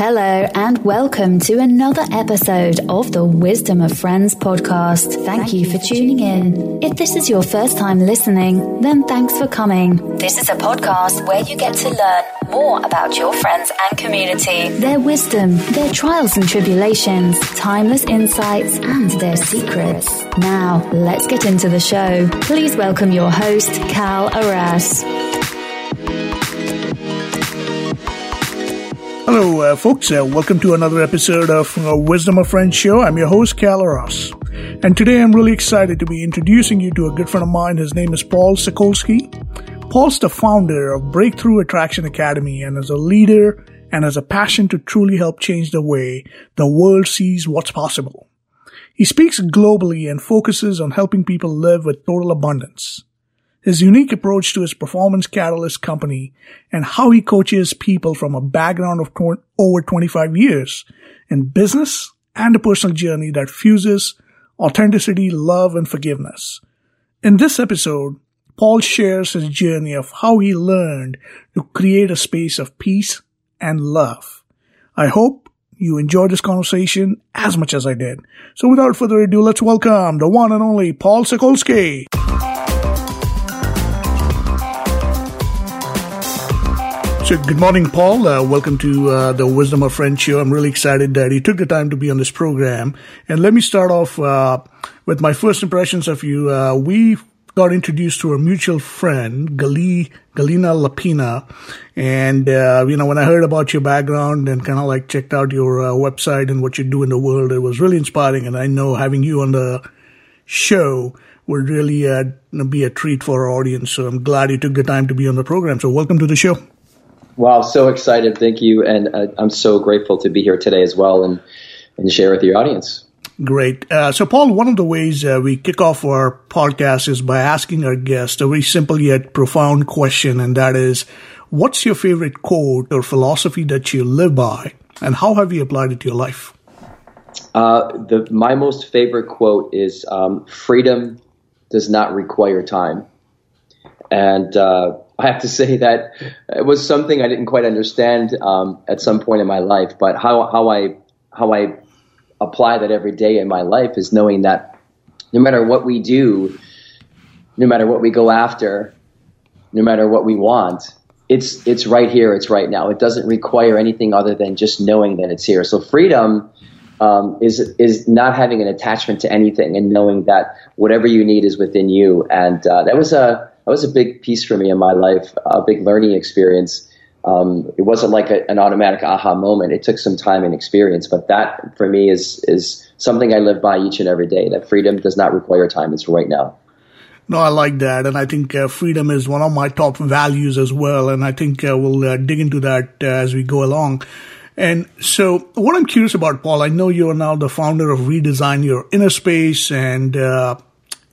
Hello, and welcome to another episode of the Wisdom of Friends podcast. Thank you for tuning in. If this is your first time listening, then thanks for coming. This is a podcast where you get to learn more about your friends and community, their wisdom, their trials and tribulations, timeless insights, and their secrets. Now, let's get into the show. Please welcome your host, Cal Arras. Hello, uh, folks. Uh, welcome to another episode of uh, Wisdom of Friends show. I'm your host, Cal Ross. And today I'm really excited to be introducing you to a good friend of mine. His name is Paul Sokolski. Paul's the founder of Breakthrough Attraction Academy and is a leader and has a passion to truly help change the way the world sees what's possible. He speaks globally and focuses on helping people live with total abundance his unique approach to his performance catalyst company, and how he coaches people from a background of over 25 years in business and a personal journey that fuses authenticity, love, and forgiveness. In this episode, Paul shares his journey of how he learned to create a space of peace and love. I hope you enjoyed this conversation as much as I did. So without further ado, let's welcome the one and only Paul Sokolski. So, good morning, Paul. Uh, welcome to uh, the Wisdom of Friends show. I'm really excited that you took the time to be on this program. And let me start off uh, with my first impressions of you. Uh, we got introduced to a mutual friend, Gali, Galina Lapina. And, uh, you know, when I heard about your background and kind of like checked out your uh, website and what you do in the world, it was really inspiring. And I know having you on the show would really be a treat for our audience. So I'm glad you took the time to be on the program. So welcome to the show. Wow, so excited. Thank you. And uh, I'm so grateful to be here today as well and, and share with your audience. Great. Uh, so, Paul, one of the ways uh, we kick off our podcast is by asking our guests a very simple yet profound question, and that is, what's your favorite quote or philosophy that you live by, and how have you applied it to your life? Uh, the, my most favorite quote is um, freedom does not require time. And uh, I have to say that it was something I didn't quite understand um, at some point in my life. But how how I how I apply that every day in my life is knowing that no matter what we do, no matter what we go after, no matter what we want, it's it's right here, it's right now. It doesn't require anything other than just knowing that it's here. So freedom. Um, is is not having an attachment to anything and knowing that whatever you need is within you, and uh, that was a that was a big piece for me in my life, a big learning experience. Um, it wasn't like a, an automatic aha moment. It took some time and experience, but that for me is is something I live by each and every day. That freedom does not require time; it's right now. No, I like that, and I think uh, freedom is one of my top values as well. And I think uh, we'll uh, dig into that uh, as we go along. And so, what I'm curious about, Paul, I know you're now the founder of Redesign Your Inner Space, and uh,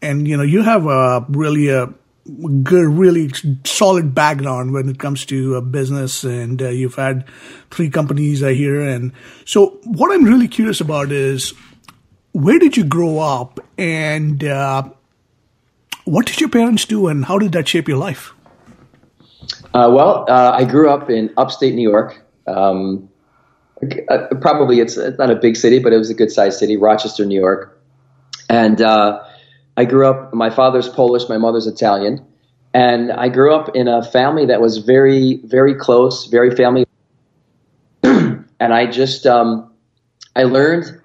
and you know you have a really a good, really solid background when it comes to uh, business, and uh, you've had three companies I hear. And so, what I'm really curious about is where did you grow up, and uh, what did your parents do, and how did that shape your life? Uh, well, uh, I grew up in upstate New York. Um, uh, probably it's, it's, not a big city, but it was a good sized city, Rochester, New York, and I grew up, my father's Polish, my mother's Italian. And I grew up in a family that was very, very close, very family. and I just, um, I learned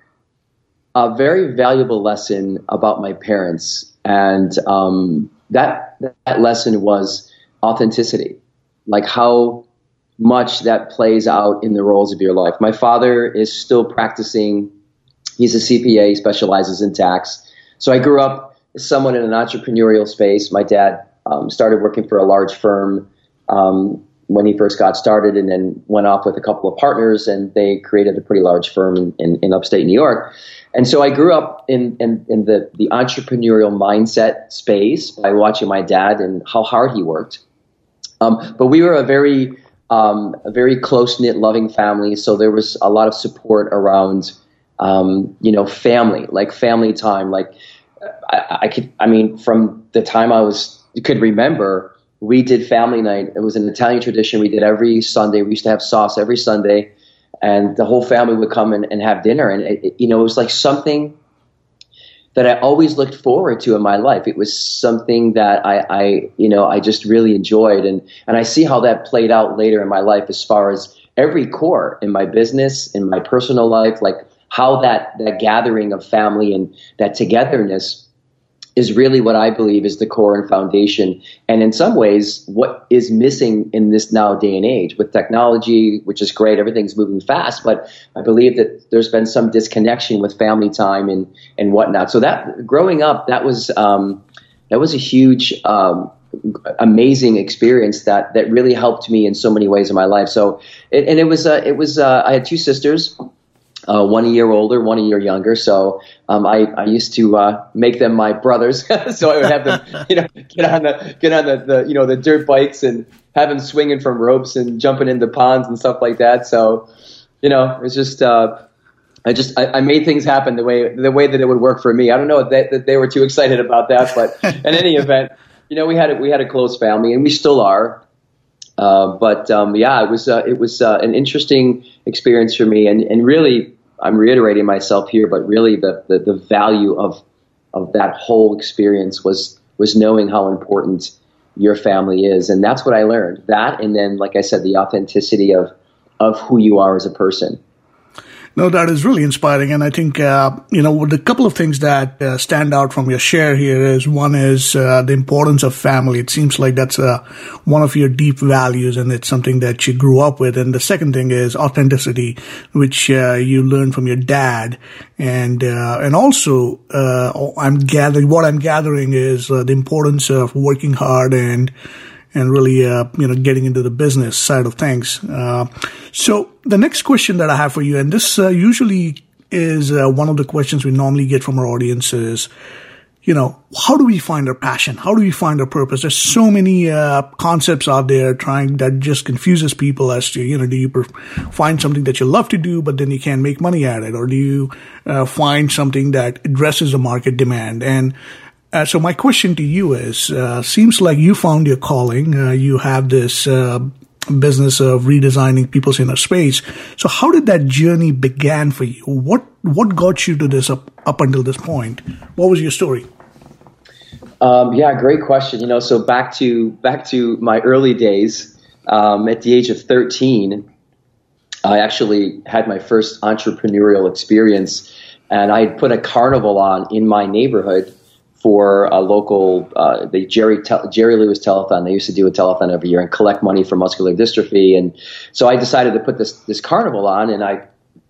a very valuable lesson about my parents. And um, that, that lesson was authenticity, like how much that plays out in the roles of your life. My father is still practicing. He's a CPA, he specializes in tax. So I grew up someone in an entrepreneurial space. My dad um, started working for a large firm um, when he first got started, and then went off with a couple of partners, and they created a pretty large firm in, in, in upstate New York. And so I grew up in, in, in, the, the entrepreneurial mindset space by watching my dad and how hard he worked. Um, but we were a very um, a very close knit, loving family, so there was a lot of support around um, you know family, like family time, like I, I could, I mean, from the time I was could remember, we did family night. It was an Italian tradition. We did every Sunday. We used to have sauce every Sunday, and the whole family would come and, and have dinner, and it, it, you know, it was like something that I always looked forward to in my life. It was something that I, I, you know, I just really enjoyed, and and I see how that played out later in my life as far as every core in my business, in my personal life, like how that that gathering of family and that togetherness is really what I believe is the core and foundation. And in some ways, what is missing in this now day and age with technology, which is great, everything's moving fast, but I believe that there's been some disconnection with family time and, and whatnot. So that growing up, that was, um, that was a huge, um, amazing experience that, that really helped me in so many ways in my life. So, and it was, uh, it was, uh, I had two sisters uh, one a year older, one a year younger. So um, I, I used to uh, make them my brothers. so I would have them, you know, get on the get on the, the you know the dirt bikes and have them swinging from ropes and jumping into ponds and stuff like that. So you know, it's just uh, I just I, I, made things happen the way the way that it would work for me. I don't know that, that they were too excited about that, but in any event, you know, we had a, we had a close family and we still are. Uh, but um, yeah, it was uh, it was uh, an interesting experience for me, and, and really, I'm reiterating myself here, but really, the, the, the value of of that whole experience was was knowing how important your family is, and that's what I learned. That, and then, like I said, the authenticity of of who you are as a person. No, that is really inspiring. And I think, uh, you know, the couple of things that uh, stand out from your share here is one is uh, the importance of family. It seems like that's uh, one of your deep values and it's something that you grew up with. And the second thing is authenticity, which uh, you learned from your dad. And, uh, and also, I'm gathering, what I'm gathering is the importance of working hard and, and really, uh, you know, getting into the business side of things. Uh, so the next question that I have for you, and this uh, usually is uh, one of the questions we normally get from our audience is, you know, how do we find our passion? How do we find our purpose? There's so many uh, concepts out there trying that just confuses people as to, you know, do you find something that you love to do, but then you can't make money at it? Or do you uh, find something that addresses the market demand? And uh, so my question to you is: uh, Seems like you found your calling. Uh, you have this uh, business of redesigning people's inner space. So how did that journey began for you? What what got you to this up up until this point? What was your story? Um, yeah, great question. You know, so back to back to my early days. Um, at the age of thirteen, I actually had my first entrepreneurial experience, and I had put a carnival on in my neighborhood for a local, uh, the Jerry Jerry Lewis Telethon. They used to do a telethon every year and collect money for muscular dystrophy. And so I decided to put this this carnival on, and I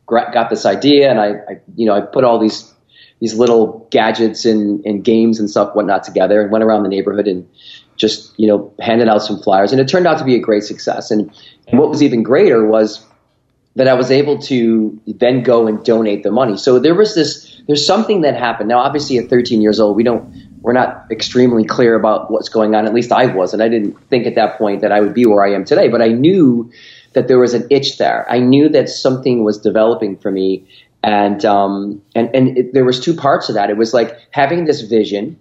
got this idea, and I, I you know I put all these these little gadgets and, and games and stuff whatnot together, and went around the neighborhood and just you know handed out some flyers, and it turned out to be a great success. And, and what was even greater was that I was able to then go and donate the money. So there was this there's something that happened. Now, obviously, at 13 years old, we don't we're not extremely clear about what's going on. At least I wasn't. I didn't think at that point that I would be where I am today, but I knew that there was an itch there. I knew that something was developing for me, and um, and and it, there was two parts of that. It was like having this vision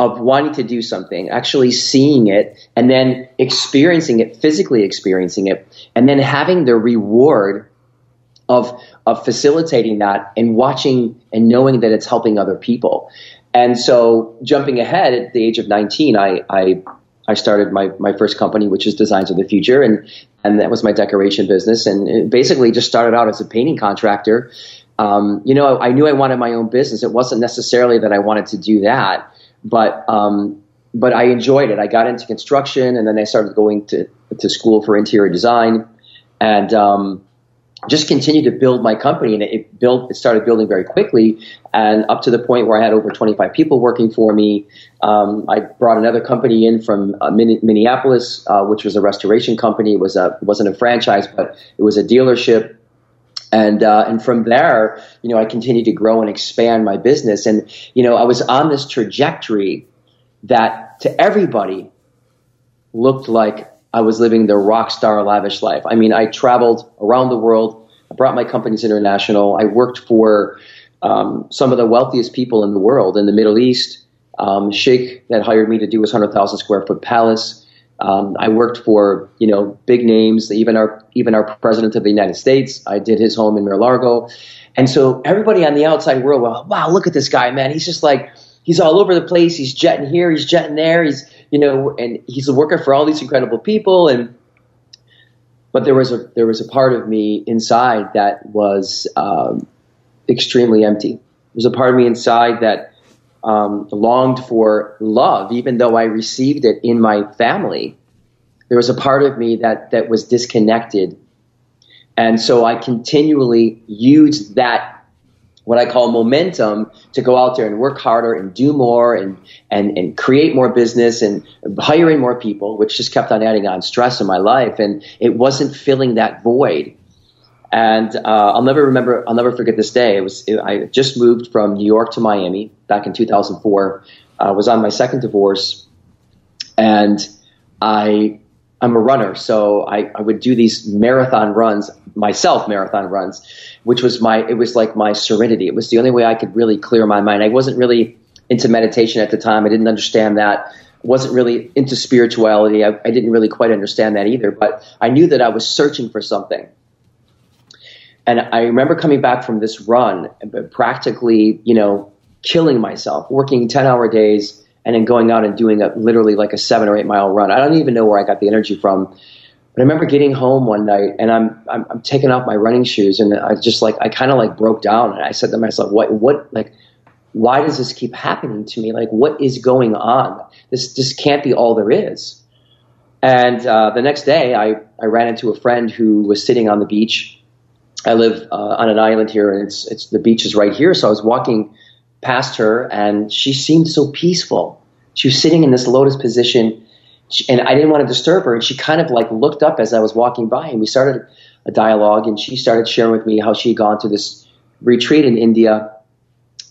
of wanting to do something, actually seeing it, and then experiencing it, physically experiencing it, and then having the reward of of facilitating that and watching and knowing that it's helping other people. And so, jumping ahead at the age of 19, I, I I started my, my first company, which is Designs of the Future, and and that was my decoration business. And basically just started out as a painting contractor. Um, you know, I knew I wanted my own business. It wasn't necessarily that I wanted to do that, but um, but I enjoyed it. I got into construction, and then I started going to to school for interior design, and um, just continued to build my company and it built it started building very quickly and up to the point where I had over 25 people working for me. Um, I brought another company in from uh, Minneapolis, uh, which was a restoration company. It was a it wasn't a franchise, but it was a dealership. And uh, and from there, you know, I continued to grow and expand my business. And you know, I was on this trajectory that to everybody looked like I was living the rock star lavish life. I mean, I traveled around the world. I brought my companies international. I worked for um, some of the wealthiest people in the world in the Middle East. Um, Sheikh that hired me to do his 100,000 square foot palace. Um, I worked for you know big names, even our even our president of the United States. I did his home in Mar-a-Lago, and so everybody on the outside world, well, wow, look at this guy, man. He's just like he's all over the place. He's jetting here, he's jetting there. He's you know, and he's working for all these incredible people. And but there was a there was a part of me inside that was um, extremely empty. There was a part of me inside that um, longed for love, even though I received it in my family. There was a part of me that that was disconnected, and so I continually used that what I call momentum to go out there and work harder and do more and and and create more business and hiring more people, which just kept on adding on stress in my life, and it wasn't filling that void. And uh, I'll never remember. I'll never forget this day. It was it, I just moved from New York to Miami back in 2004. I uh, was on my second divorce, and I I'm a runner, so I, I would do these marathon runs myself, marathon runs, which was my it was like my serenity. It was the only way I could really clear my mind. I wasn't really into meditation at the time. I didn't understand that. I wasn't really into spirituality. I, I didn't really quite understand that either. But I knew that I was searching for something and I remember coming back from this run, practically, you know, killing myself, working 10 hour days, and then going out and doing a literally like a seven or eight mile run. I don't even know where I got the energy from. But I remember getting home one night and I'm, I'm, I'm taking off my running shoes and I just like, I kind of like broke down and I said to myself, what, what, like, why does this keep happening to me? Like, what is going on? This, this can't be all there is. And uh, the next day, I, I ran into a friend who was sitting on the beach I live uh, on an island here, and it's it's the beach is right here. So I was walking past her, and she seemed so peaceful. She was sitting in this lotus position, and I didn't want to disturb her. And she kind of like looked up as I was walking by, and we started a dialogue. And she started sharing with me how she had gone to this retreat in India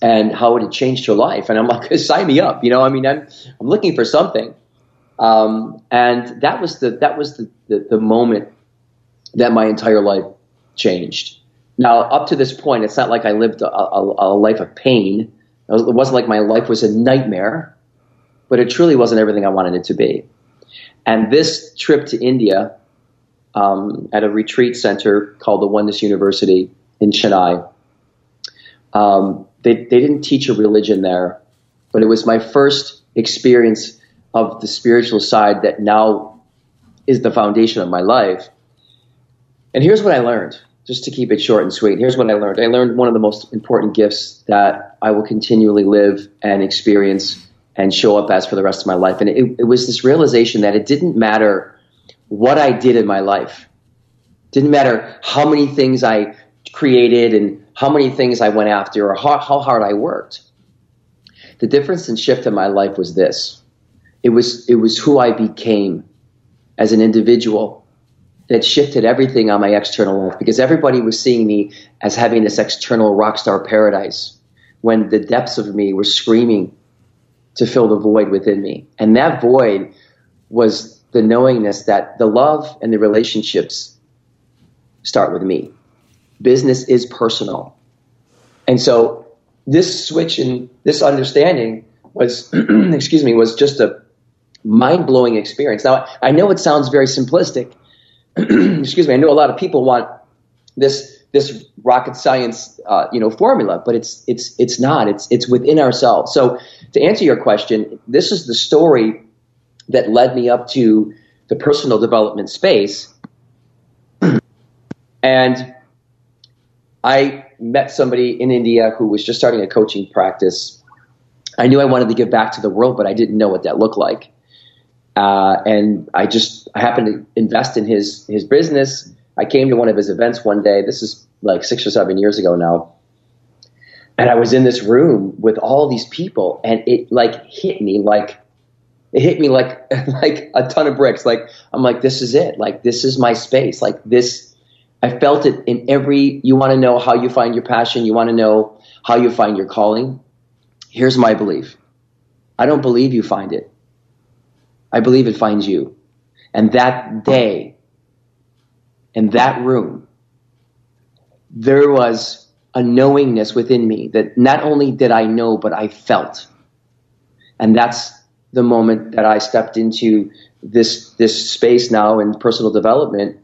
and how it had changed her life. And I'm like, sign me up. You know, I mean, I'm I'm looking for something. Um, and that was the that was the, the, the moment that my entire life changed. Now, up to this point, it's not like I lived a, a, a life of pain. It wasn't like my life was a nightmare, but it truly wasn't everything I wanted it to be. And this trip to India um, at a retreat center called the Oneness University in Chennai, um, they, they didn't teach a religion there, but it was my first experience of the spiritual side that now is the foundation of my life. And here's what I learned just to keep it short and sweet, here's what I learned. I learned one of the most important gifts that I will continually live and experience and show up as for the rest of my life. And it, it was this realization that it didn't matter what I did in my life. Didn't matter how many things I created and how many things I went after or how, how hard I worked. The difference and shift in my life was this. It was, it was who I became as an individual that shifted everything on my external life because everybody was seeing me as having this external rock star paradise when the depths of me were screaming to fill the void within me. And that void was the knowingness that the love and the relationships start with me. Business is personal. And so this switch and this understanding was, excuse me, was just a mind blowing experience. Now, I know it sounds very simplistic excuse me, I know a lot of people want this this rocket science uh, you know formula, but it's it's it's not. It's it's within ourselves. So to answer your question, this is the story that led me up to the personal development space, and I met somebody in India who was just starting a coaching practice. I knew I wanted to give back to the world, but I didn't know what that looked like. Uh, and I just I happened to invest in his his business. I came to one of his events one day. This is like six or seven years ago now. And I was in this room with all these people, and it like hit me like it hit me like like a ton of bricks. Like I'm like, this is it. Like this is my space. Like this, I felt it in every. You want to know how you find your passion. You want to know how you find your calling. Here's my belief. I don't believe you find it. I believe it finds you. And that day, in that room, there was a knowingness within me that not only did I know, but I felt. And that's the moment that I stepped into this this space now in personal development,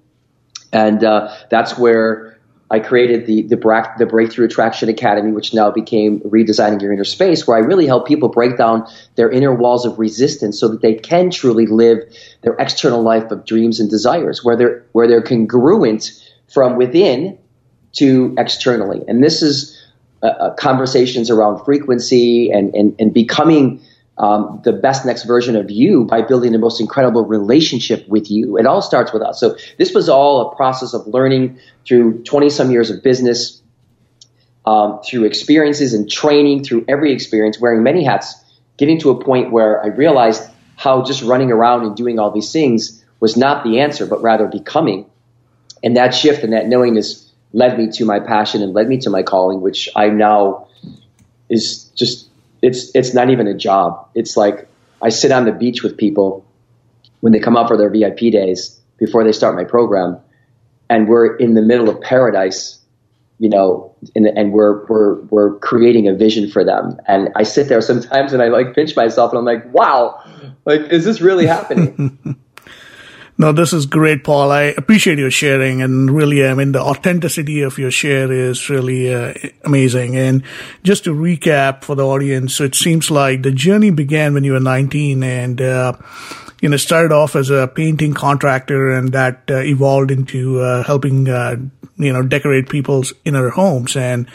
and uh, that's where I created the the, Bra- the Breakthrough Attraction Academy, which now became Redesigning Your Inner Space, where I really help people break down their inner walls of resistance so that they can truly live their external life of dreams and desires, where they're where they're congruent from within to externally. And this is uh, uh conversations around frequency and and, and becoming um, the best next version of you by building the most incredible relationship with you. It all starts with us. So this was all a process of learning through 20 some years of business, um, through experiences and training, through every experience, wearing many hats, getting to a point where I realized how just running around and doing all these things was not the answer, but rather becoming. And that shift and that knowingness led me to my passion and led me to my calling, which I now is just it's it's not even a job. It's like I sit on the beach with people when they come out for their VIP days before they start my program, and we're in the middle of paradise, you know, and, and we're we're we're creating a vision for them. And I sit there sometimes and I like pinch myself and I'm like, wow, like is this really happening? No, this is great, Paul. I appreciate your sharing and really, I mean, the authenticity of your share is really uh, amazing. And just to recap for the audience, so it seems like the journey began when you were 19 and, uh, you know, started off as a painting contractor and that uh, evolved into uh, helping, uh, you know, decorate people's inner homes. And,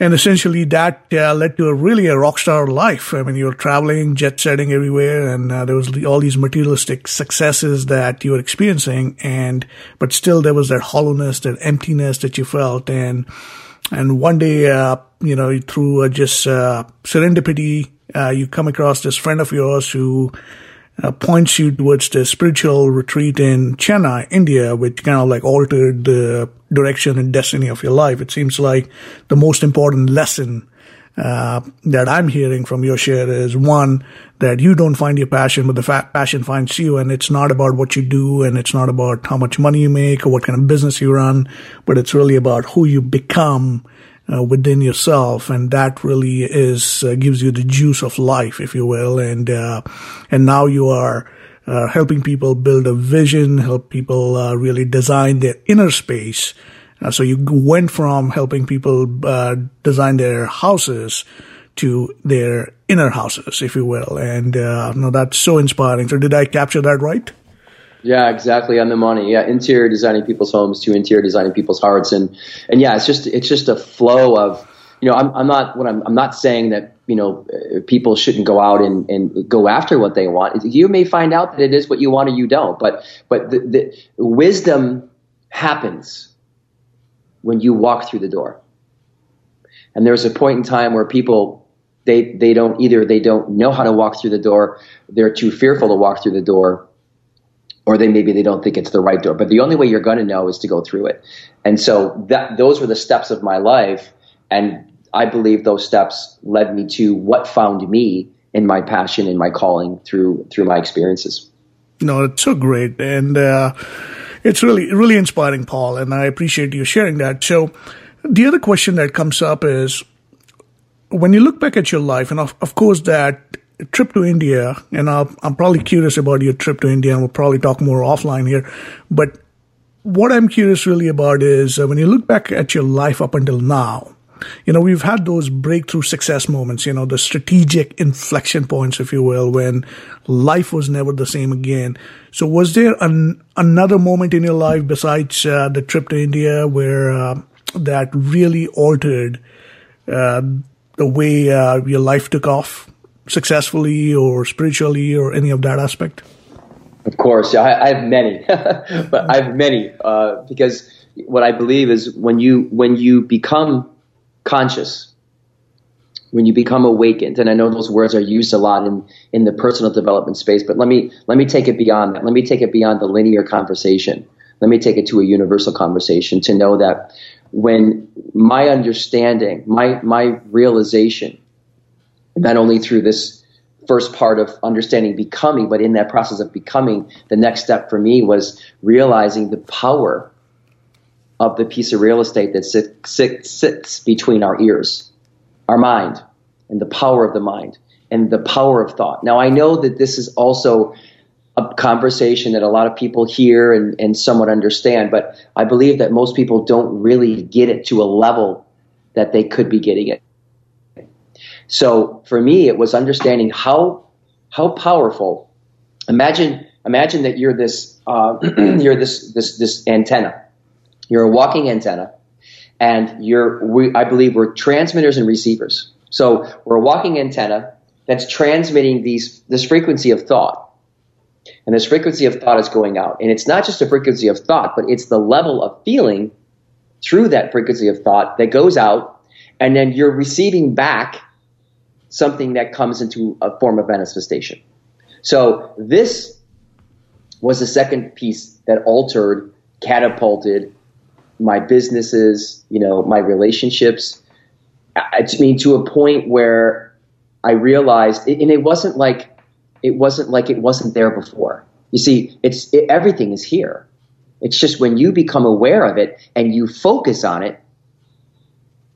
and essentially that uh, led to a really a rock star life. I mean, you were traveling, jet setting everywhere, and uh, there was all these materialistic successes that you were experiencing, and but still there was that hollowness, that emptiness that you felt, and and one day, uh, you know, through uh, just uh, serendipity, uh, you come across this friend of yours who uh, points you towards the spiritual retreat in Chennai, India, which kind of like altered the direction and destiny of your life. It seems like the most important lesson uh, that I'm hearing from your share is one that you don't find your passion, but the fa- passion finds you, and it's not about what you do, and it's not about how much money you make or what kind of business you run, but it's really about who you become uh, within yourself, and that really is uh, gives you the juice of life, if you will, and uh, and now you are. Uh, helping people build a vision, help people uh, really design their inner space. Uh, so you went from helping people design their houses to their inner houses, if you will. And uh, no, that's so inspiring. So did I capture that right? Yeah, exactly on the money. Yeah, interior designing people's homes to interior designing people's hearts, and and yeah, it's just it's just a flow of you know I'm I'm not what I'm I'm not saying that you know people shouldn't go out and, and go after what they want. You may find out that it is what you want or you don't, but but the, the wisdom happens when you walk through the door. And there's a point in time where people they they don't either they don't know how to walk through the door, they're too fearful to walk through the door, or they maybe they don't think it's the right door. But the only way you're going to know is to go through it. And so that those were the steps of my life, and I believe those steps led me to what found me in my passion and my calling through through my experiences. No, it's so great, and uh, it's really really inspiring, Paul. And I appreciate you sharing that. So, the other question that comes up is when you look back at your life, and of, of course that trip to India, and i am probably curious about your trip to India, and we'll probably talk more offline here. But what I'm curious really about is uh, when you look back at your life up until now, you know, we've had those breakthrough success moments, you know, the strategic inflection points, if you will, when life was never the same again. So was there an, another moment in your life besides uh, the trip to India where uh, that really altered uh, the way uh, your life took off? successfully or spiritually or any of that aspect? Of course, I, I have many, but I have many uh, because what I believe is when you when you become conscious, when you become awakened, and I know those words are used a lot in in the personal development space, but let me let me take it beyond that. Let me take it beyond the linear conversation. Let me take it to a universal conversation to know that when my understanding, my my realization not only through this first part of understanding becoming, but in that process of becoming, the next step for me was realizing the power of the piece of real estate that sits, sits, sits between our ears, our mind, and the power of the mind. and the power of thought. Now, I know that this is also a conversation that a lot of people hear and, and somewhat understand, but I believe that most people don't really get it to a level that they could be getting it. So for me, it was understanding how how powerful. Imagine imagine that you're this uh, you're this this this antenna. You're a walking antenna, and you're we, I believe we're transmitters and receivers. So we're a walking antenna that's transmitting these this frequency of thought. And this frequency of thought is going out. And it's not just a frequency of thought, but it's the level of feeling through that frequency of thought that goes out, and then you're receiving back something that comes into a form of manifestation. So this was the second piece that altered, catapulted my businesses, you know, my relationships. I mean, to a point where I realized, and it wasn't like it wasn't like it wasn't there before. You see, it's it, everything is here. It's just when you become aware of it and you focus on it,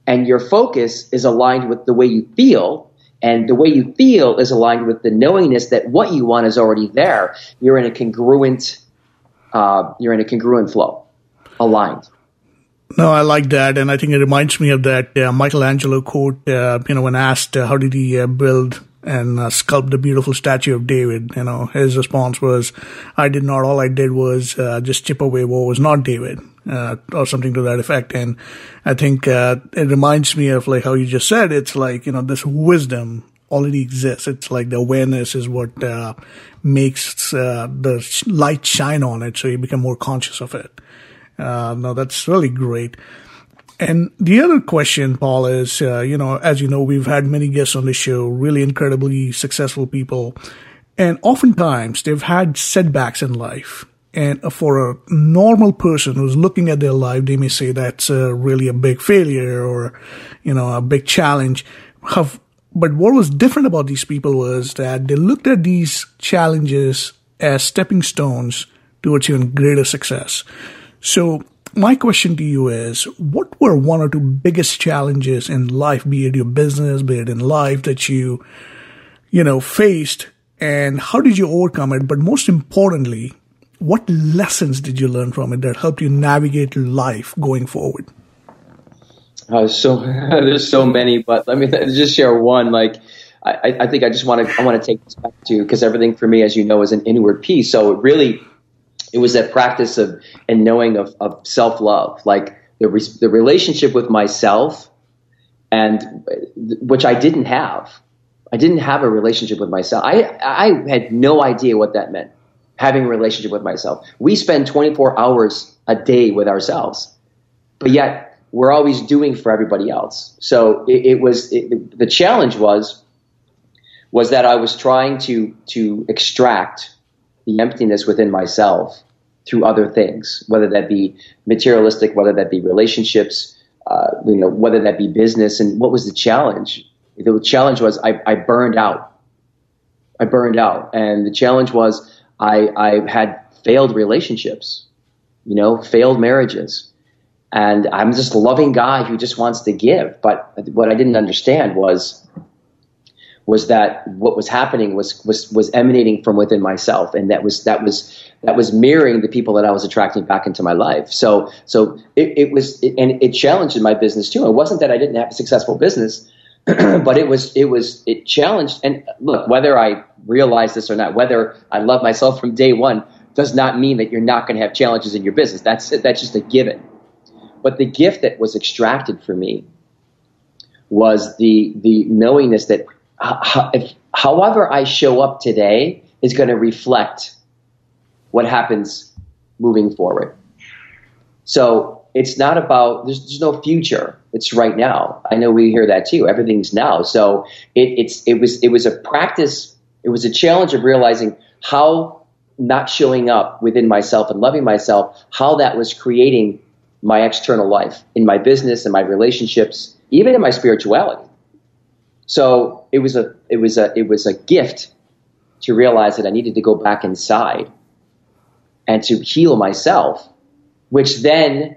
and your focus is aligned with the way you feel, and the way you feel is aligned with the knowingness that what you want is already there. You're in a congruent, uh, you're in a congruent flow, aligned. No, I like that, and I think it reminds me of that uh, Michelangelo quote. Uh, you know, when asked uh, how did he uh, build and uh, sculpt the beautiful statue of David, you know, his response was, "I did not. All I did was uh, just chip away what was not David." or something to that effect. And I think it reminds me of like how you just said. It's like you know this wisdom already exists. It's like the awareness is what makes the light shine on it, so you become more conscious of it. Uh, no, that's really great. And the other question, Paul, is, uh, you know, as you know, we've had many guests on the show, really incredibly successful people. And oftentimes they've had setbacks in life. And for a normal person who's looking at their life, they may say that's uh, really a big failure or, you know, a big challenge. Have, but what was different about these people was that they looked at these challenges as stepping stones towards even greater success. So my question to you is, what were one or two biggest challenges in life, be it your business, be it in life that you, you know, faced and how did you overcome it? But most importantly, what lessons did you learn from it that helped you navigate life going forward? Uh, so there's so many, but let me just share one. Like, I, I think I just want to I want to take this back to because everything for me, as you know, is an inward piece. So it really it was that practice of and knowing of, of self love, like the re- the relationship with myself, and which I didn't have. I didn't have a relationship with myself. I I had no idea what that meant. Having a relationship with myself. We spend 24 hours a day with ourselves, but yet we're always doing for everybody else. So it, it was it, the challenge was was that I was trying to to extract the emptiness within myself through other things, whether that be materialistic, whether that be relationships, uh, you know, whether that be business. And what was the challenge? The challenge was I, I burned out. I burned out, and the challenge was I, I had failed relationships, you know, failed marriages. And I'm just a loving guy who just wants to give. But what I didn't understand was was that what was happening was was was emanating from within myself, and that was that was that was mirroring the people that I was attracting back into my life. So so it, it was, it, and it challenged my business too. It wasn't that I didn't have a successful business, but it was it was it challenged. And look, whether I realize this or not, whether I love myself from day one, does not mean that you're not going to have challenges in your business. That's that's just a given. But the gift that was extracted for me was the the knowingness that however I show up today is going to reflect what happens moving forward. So it's not about there's, there's no future. It's right now. I know we hear that too. Everything's now. So it, it's it was it was a practice. It was a challenge of realizing how not showing up within myself and loving myself, how that was creating my external life in my business and my relationships, even in my spirituality. So it was a it was a it was a gift to realize that I needed to go back inside and to heal myself, which then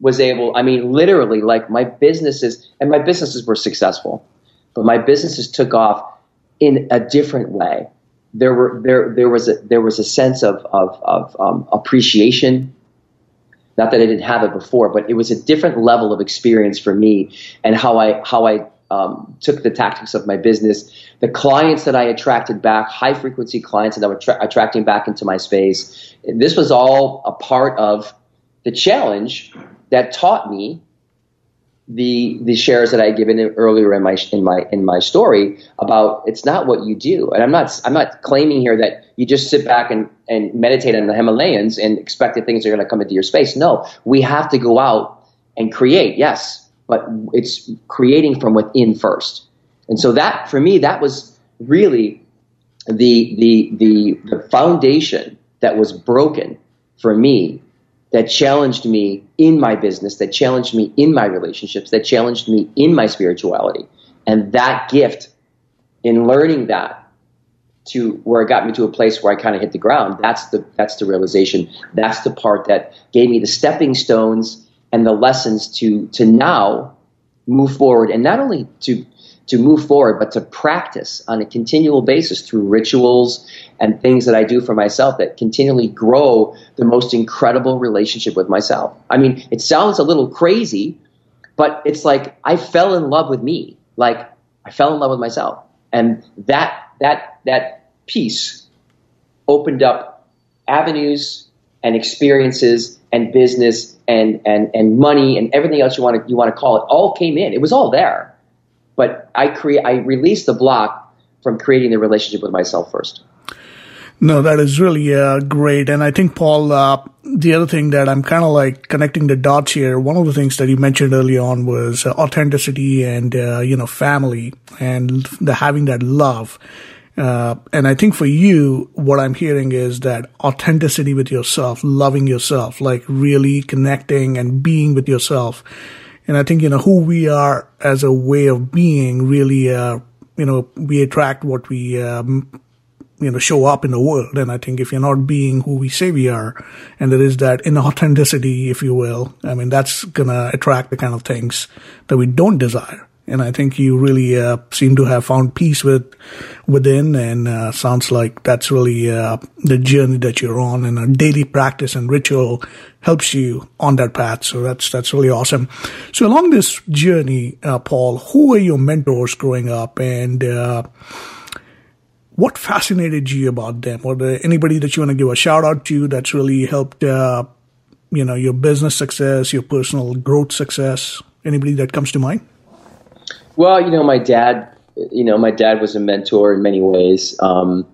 was able, I mean, literally, like my businesses, and my businesses were successful, but my businesses took off in a different way. There were there there was a there was a sense of of, of um, appreciation. Not that I didn't have it before, but it was a different level of experience for me and how I how I um, took the tactics of my business. The clients that I attracted back, high frequency clients that I was tra- attracting back into my space. This was all a part of the challenge that taught me the the shares that I had given earlier in my in my in my story about it's not what you do, and I'm not I'm not claiming here that you just sit back and and meditate in the Himalayas and expect that things are going to come into your space. No, we have to go out and create. Yes, but it's creating from within first, and so that for me that was really the the the, the foundation that was broken for me that challenged me in my business, that challenged me in my relationships, that challenged me in my spirituality. And that gift in learning that to where it got me to a place where I kind of hit the ground, that's the that's the realization. That's the part that gave me the stepping stones and the lessons to to now move forward and not only to to move forward, but to practice on a continual basis through rituals and things that I do for myself that continually grow the most incredible relationship with myself. I mean, it sounds a little crazy, but it's like I fell in love with me. Like I fell in love with myself. And that that that piece opened up avenues and experiences and business and and and money and everything else you want to you want to call it all came in. It was all there. But I create I released the block from creating the relationship with myself first. No, that is really uh, great. And I think, Paul, uh, the other thing that I'm kind of like connecting the dots here, one of the things that you mentioned early on was uh, authenticity and, uh, you know, family and the having that love. Uh, and I think for you, what I'm hearing is that authenticity with yourself, loving yourself, like really connecting and being with yourself. And I think, you know, who we are as a way of being really, uh, you know, we attract what we, um, you know, show up in the world. And I think if you're not being who we say we are, and there is that inauthenticity, if you will, I mean, that's gonna attract the kind of things that we don't desire. And I think you really uh, seem to have found peace with within, and uh, sounds like that's really uh, the journey that you're on, and a daily practice and ritual helps you on that path. So that's that's really awesome. So along this journey, uh, Paul, who were your mentors growing up, and uh, what fascinated you about them? Or anybody that you want to give a shout out to that's really helped, uh, you know, your business success, your personal growth success? Anybody that comes to mind? Well, you know, my dad, you know, my dad was a mentor in many ways. Um,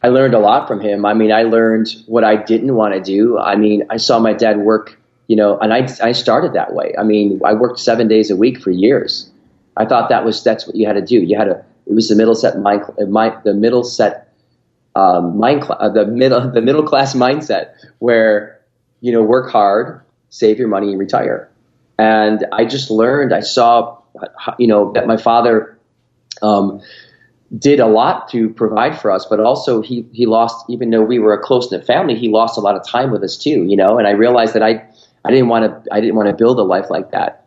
I learned a lot from him. I mean, I learned what I didn't want to do. I mean, I saw my dad work, you know, and I, I started that way. I mean, I worked seven days a week for years. I thought that was, that's what you had to do. You had to it was the Middlesex mind, mind the Middlesex um, mind, uh, the middle, the middle class mindset where you know work hard, save your money, and retire. And I just learned. I saw, you know, that my father um, did a lot to provide for us, but also he he lost. Even though we were a close knit family, he lost a lot of time with us too. You know, and I realized that I I didn't want to I didn't want to build a life like that.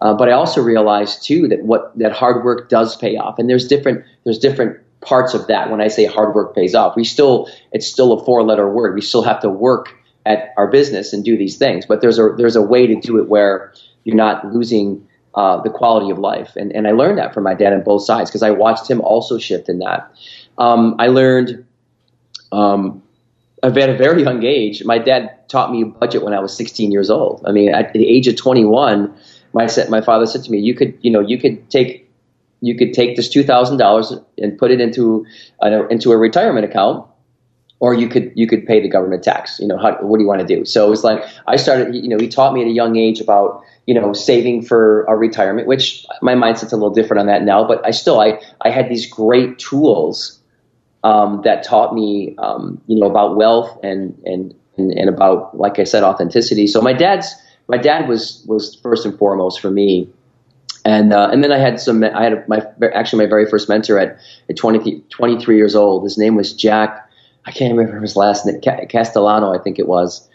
Uh, but I also realized too that what that hard work does pay off, and there's different there's different parts of that. When I say hard work pays off, we still it's still a four letter word. We still have to work at our business and do these things, but there's a there's a way to do it where you're not losing uh, the quality of life. And and I learned that from my dad on both sides because I watched him also shift in that. Um, I learned. Um, at a very young age, my dad taught me budget when I was 16 years old. I mean, at the age of 21, my my father said to me, you could you know you could take you could take this two thousand dollars and put it into a, into a retirement account, or you could you could pay the government tax. You know, how, what do you want to do? So it was like I started. You know, he taught me at a young age about you know saving for a retirement, which my mindset's a little different on that now. But I still I I had these great tools um, that taught me um, you know about wealth and and and, and about like I said authenticity. So my dad's my dad was was first and foremost for me. And uh, and then I had some. I had my actually my very first mentor at at 20, 23 years old. His name was Jack. I can't remember his last name. Castellano, I think it was.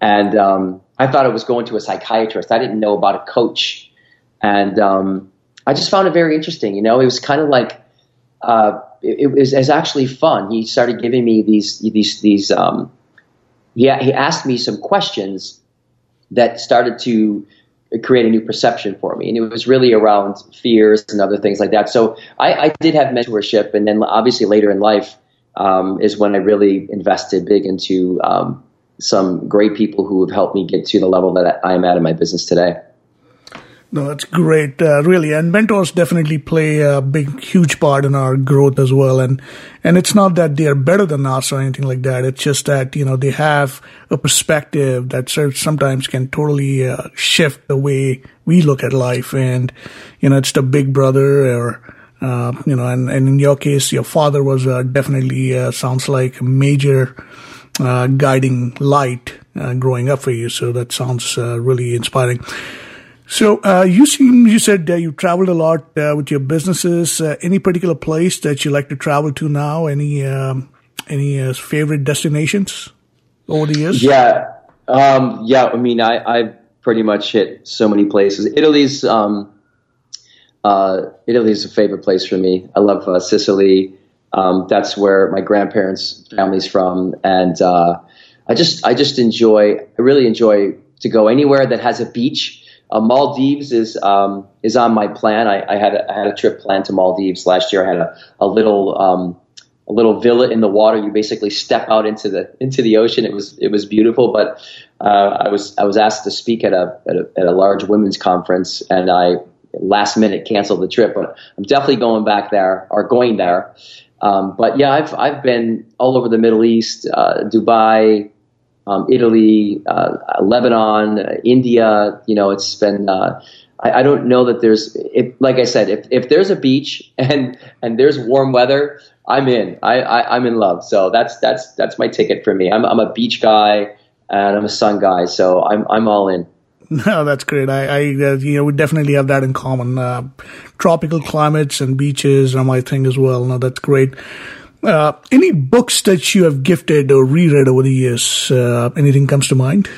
And um, I thought I was going to a psychiatrist. I didn't know about a coach, and um, I just found it very interesting. You know, it was kind of like uh, it, it, was, it, was, actually fun. He started giving me these these these. Um, he he asked me some questions that started to create a new perception for me, and it was really around fears and other things like that. So I, I did have mentorship, and then obviously later in life um, is when I really invested big into um, some great people who have helped me get to the level that I am at in my business today. No, that's great, uh, really. And mentors definitely play a big, huge part in our growth as well. And and it's not that they're better than us or anything like that. It's just that you know they have a perspective that sometimes can totally uh, shift the way we look at life. And you know, it's the big brother or. Uh, you know, and, and in your case, your father was uh, definitely uh, sounds like a major uh, guiding light growing up for you. So that sounds really inspiring. So uh, you seem you said uh, you traveled a lot uh, with your businesses. Uh, any particular place that you like to travel to now? Any um, any uh, favorite destinations over the years? Yeah, um, yeah. I mean, I I've pretty much hit so many places. Italy's um, uh, is a favorite place for me. I love Sicily. Um, that's where my grandparents' family's from, and I just I just enjoy. I really enjoy to go anywhere that has a beach uh, Maldives is um, is on my plan. I, I, had a, I had a trip planned to Maldives last year. I had a, a little um, a little villa in the water. You basically step out into the into the ocean. It was it was beautiful. But uh, I was I was asked to speak at a, at a at a large women's conference, and I last minute canceled the trip. But I'm definitely going back there or going there. Um, but yeah, I've I've been all over the Middle East, uh, Dubai, um, Italy, uh, Lebanon, uh, India. You know, it's been. Uh, I, I, don't know that there's. If, like I said, if, if there's a beach and and there's warm weather, I'm in. I, I am in love. So that's that's that's my ticket for me. I'm I'm a beach guy and I'm a sun guy. So I'm I'm all in. No, that's great. I, I uh, you know, we definitely have that in common. Uh, tropical climates and beaches are my thing as well. No, that's great. Uh, any books that you have gifted or reread over the years? Uh, anything comes to mind?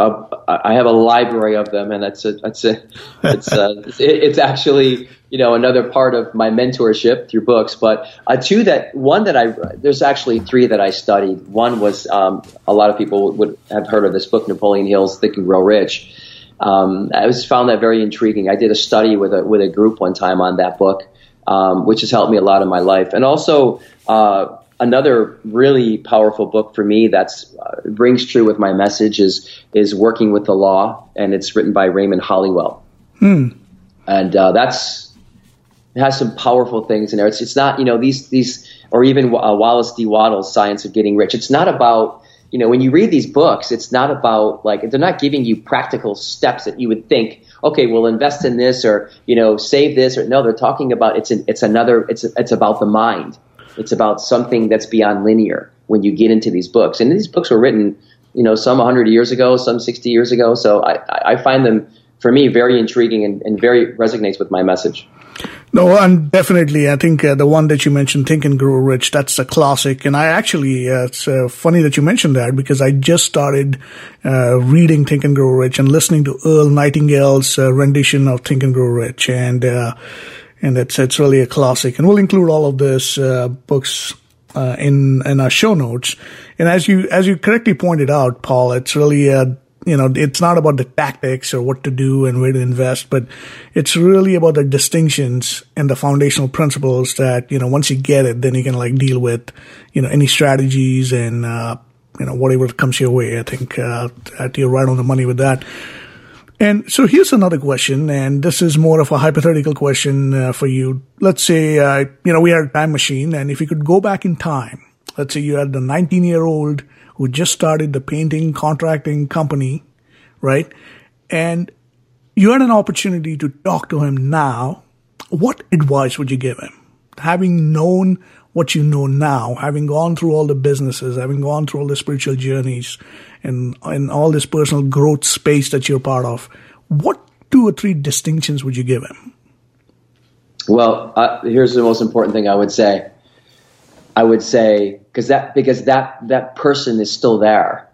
Uh, I have a library of them, and that's a, that's a, it's uh, it's actually you know another part of my mentorship through books. But uh, two that one that I there's actually three that I studied. One was um, a lot of people would have heard of this book, Napoleon Hill's Think and Grow Rich. Um, I was found that very intriguing. I did a study with a with a group one time on that book um, which has helped me a lot in my life. And also, uh, another really powerful book for me that's uh, rings true with my message is is Working with the Law, and it's written by Raymond Holliwell. Hmm. And uh, that's it has some powerful things in there. It's it's not you know these these or even uh, Wallace D. Wattles' Science of Getting Rich. It's not about you know when you read these books, it's not about like they're not giving you practical steps that you would think okay, we'll invest in this or, you know, save this or no, they're talking about it's an, it's another, it's, it's about the mind. It's about something that's beyond linear when you get into these books. And these books were written, you know, some 100 years ago, some 60 years ago. So I, I find them, for me, very intriguing and, and very resonates with my message. No, and definitely, I think uh, the one that you mentioned, Think and Grow Rich, that's a classic. And I actually, uh, it's uh, funny that you mentioned that because I just started uh, reading Think and Grow Rich and listening to Earl Nightingale's uh, rendition of Think and Grow Rich, and uh, and it's it's really a classic. And we'll include all of this books in in our show notes. And as you as you correctly pointed out, Paul, it's really a you know, it's not about the tactics or what to do and where to invest, but it's really about the distinctions and the foundational principles that, you know, once you get it, then you can like deal with, you know, any strategies and, uh, you know, whatever comes your way. I think, uh, you're right on the money with that. And so here's another question, and this is more of a hypothetical question uh, for you. Let's say, uh, you know, we had a time machine, and if you could go back in time, let's say you had the 19 year old who just started the painting contracting company, right? And you had an opportunity to talk to him now. What advice would you give him? Having known what you know now, having gone through all the businesses, having gone through all the spiritual journeys and, and all this personal growth space that you're part of, what two or three distinctions would you give him? Well, uh, here's the most important thing I would say. I would say because that because that that person is still there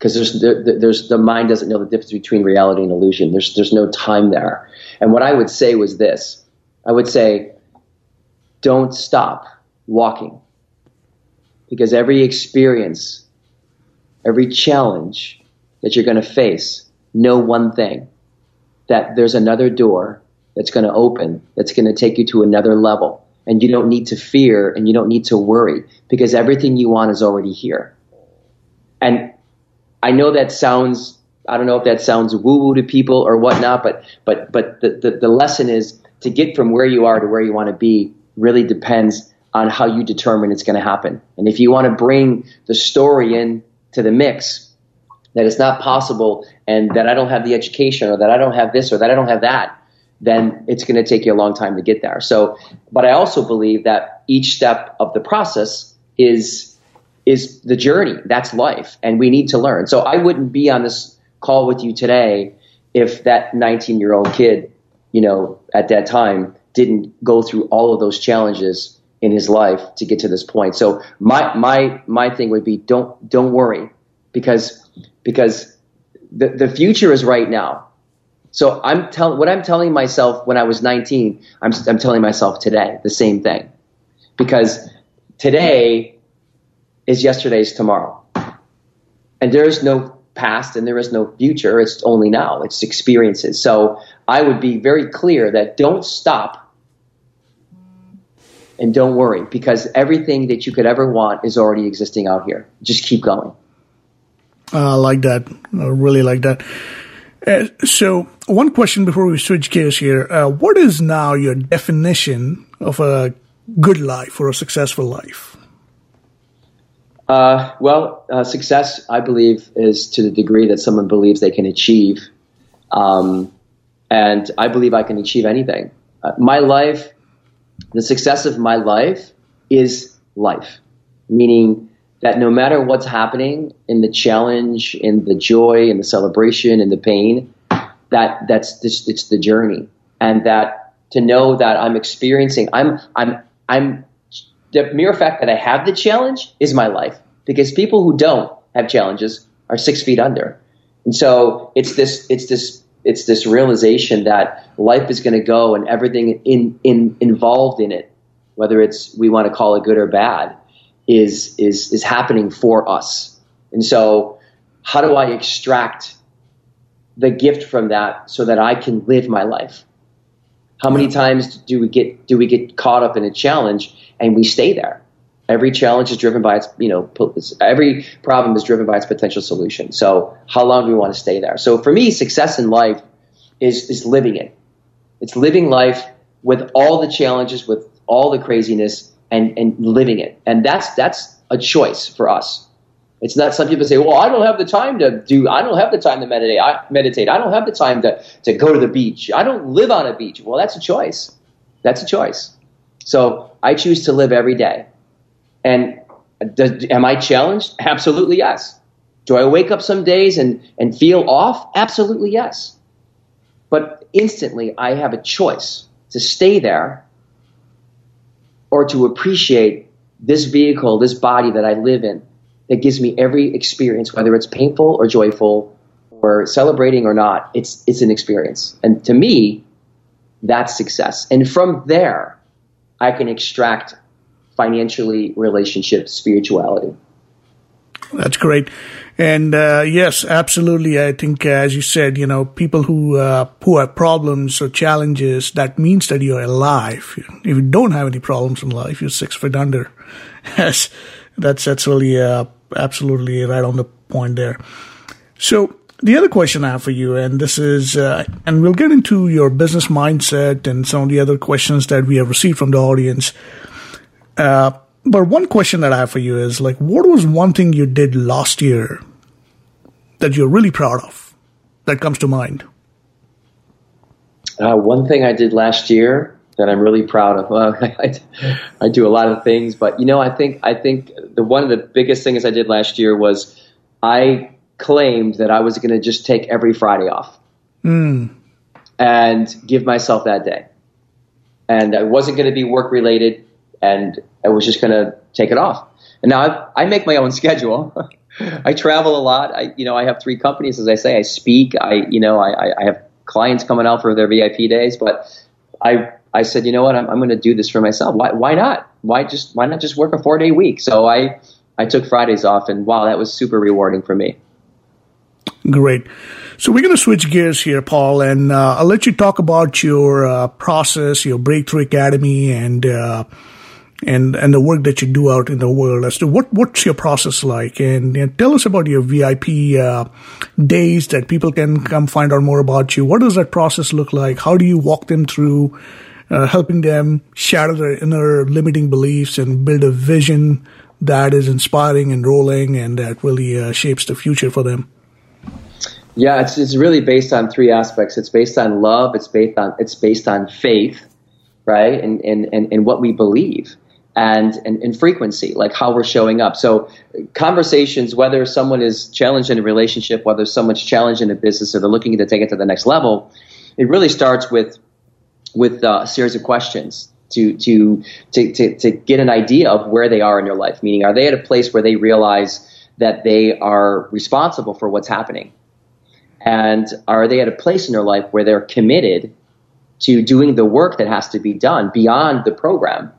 because there's there's the mind doesn't know the difference between reality and illusion. There's there's no time there. And what I would say was this: I would say don't stop walking. Because every experience, every challenge that you're going to face, know one thing that there's another door that's going to open, that's going to take you to another level. And you don't need to fear and you don't need to worry because everything you want is already here. And I know that sounds, I don't know if that sounds woo woo to people or whatnot, but, but, but the, the, the lesson is to get from where you are to where you want to be really depends on how you determine it's going to happen. And if you want to bring the story in to the mix, that it's not possible and that I don't have the education or that I don't have this or that I don't have that, then it's going to take you a long time to get there. So, but I also believe that each step of the process is is the journey. That's life, and we need to learn. So I wouldn't be on this call with you today if that 19 year old kid, you know, at that time didn't go through all of those challenges in his life to get to this point. So my my my thing would be don't don't worry because because the the future is right now. So I'm telling what I'm telling myself when I was 19, I'm I'm telling myself today the same thing. Because today is yesterday's tomorrow. And there is no past and there is no future. It's only now. It's experiences. So I would be very clear that don't stop and don't worry because everything that you could ever want is already existing out here. Just keep going. I like that. I really like that. Uh, so, one question before we switch gears here: uh, What is now your definition of a good life or a successful life? Uh, well, uh, success, I believe, is to the degree that someone believes they can achieve, um, and I believe I can achieve anything. Uh, my life, the success of my life, is life, meaning that no matter what's happening in the challenge, in the joy, in the celebration, in the pain, that that's just it's the journey, and that to know that I'm experiencing, I'm I'm I'm the mere fact that I have the challenge is my life. Because people who don't have challenges are six feet under, and so it's this it's this it's this realization that life is going to go and everything in in involved in it, whether it's we want to call it good or bad is is is happening for us. And so, how do I extract the gift from that so that I can live my life? How many times do we get do we get caught up in a challenge and we stay there? Every challenge is driven by its, you know, every problem is driven by its potential solution. So, how long do we want to stay there? So, for me, success in life is is living it. It's living life with all the challenges, with all the craziness, and, and living it. And that's, that's a choice for us. It's not some people say, well, I don't have the time to do, I don't have the time to meditate. I meditate. I don't have the time to, to go to the beach. I don't live on a beach. Well, that's a choice. That's a choice. So I choose to live every day. And does, am I challenged? Absolutely yes. Do I wake up some days and, and feel off? Absolutely yes. But instantly I have a choice to stay there or to appreciate this vehicle, this body that I live in that gives me every experience, whether it's painful or joyful or celebrating or not, it's, it's an experience. And to me, that's success. And from there, I can extract financially, relationships, spirituality. That's great. And uh, yes, absolutely. I think, uh, as you said, you know, people who uh, who have problems or challenges, that means that you're alive. If you don't have any problems in life, you're six feet under. Yes, that's that's really uh, absolutely right on the point there. So the other question I have for you, and this is, uh, and we'll get into your business mindset and some of the other questions that we have received from the audience. Uh, but one question that I have for you is like, what was one thing you did last year that you're really proud of that comes to mind? Uh, one thing I did last year that I'm really proud of. Well, I, I, do a lot of things, but you know, I think I think the one of the biggest things I did last year was I claimed that I was going to just take every Friday off mm. and give myself that day, and it wasn't going to be work related and I was just going to take it off. And now I, I make my own schedule. I travel a lot. I, you know, I have three companies, as I say. I speak. I, you know, I, I have clients coming out for their VIP days, but I, I said, you know what, I'm, I'm going to do this for myself. Why, why not? Why just why not just work a four day week? So I I took Fridays off, and wow, that was super rewarding for me. Great. So we're going to switch gears here, Paul, and uh, I'll let you talk about your uh, process, your Breakthrough Academy, and uh, and and the work that you do out in the world. As to what what's your process like, and, and tell us about your VIP uh, days that people can come find out more about you. What does that process look like? How do you walk them through? Uh, helping them shatter their inner limiting beliefs and build a vision that is inspiring and rolling and that really uh, shapes the future for them. Yeah, it's it's really based on three aspects. It's based on love. It's based on it's based on faith, right, and and and, and what we believe. And, and, and frequency, like how we're showing up. So, conversations, whether someone is challenged in a relationship, whether someone's challenged in a business, or they're looking to take it to the next level, it really starts with with uh, a series of questions to, to to to to get an idea of where they are in your life. Meaning, are they at a place where they realize that they are responsible for what's happening? And are they at a place in their life where they're committed to doing the work that has to be done beyond the program?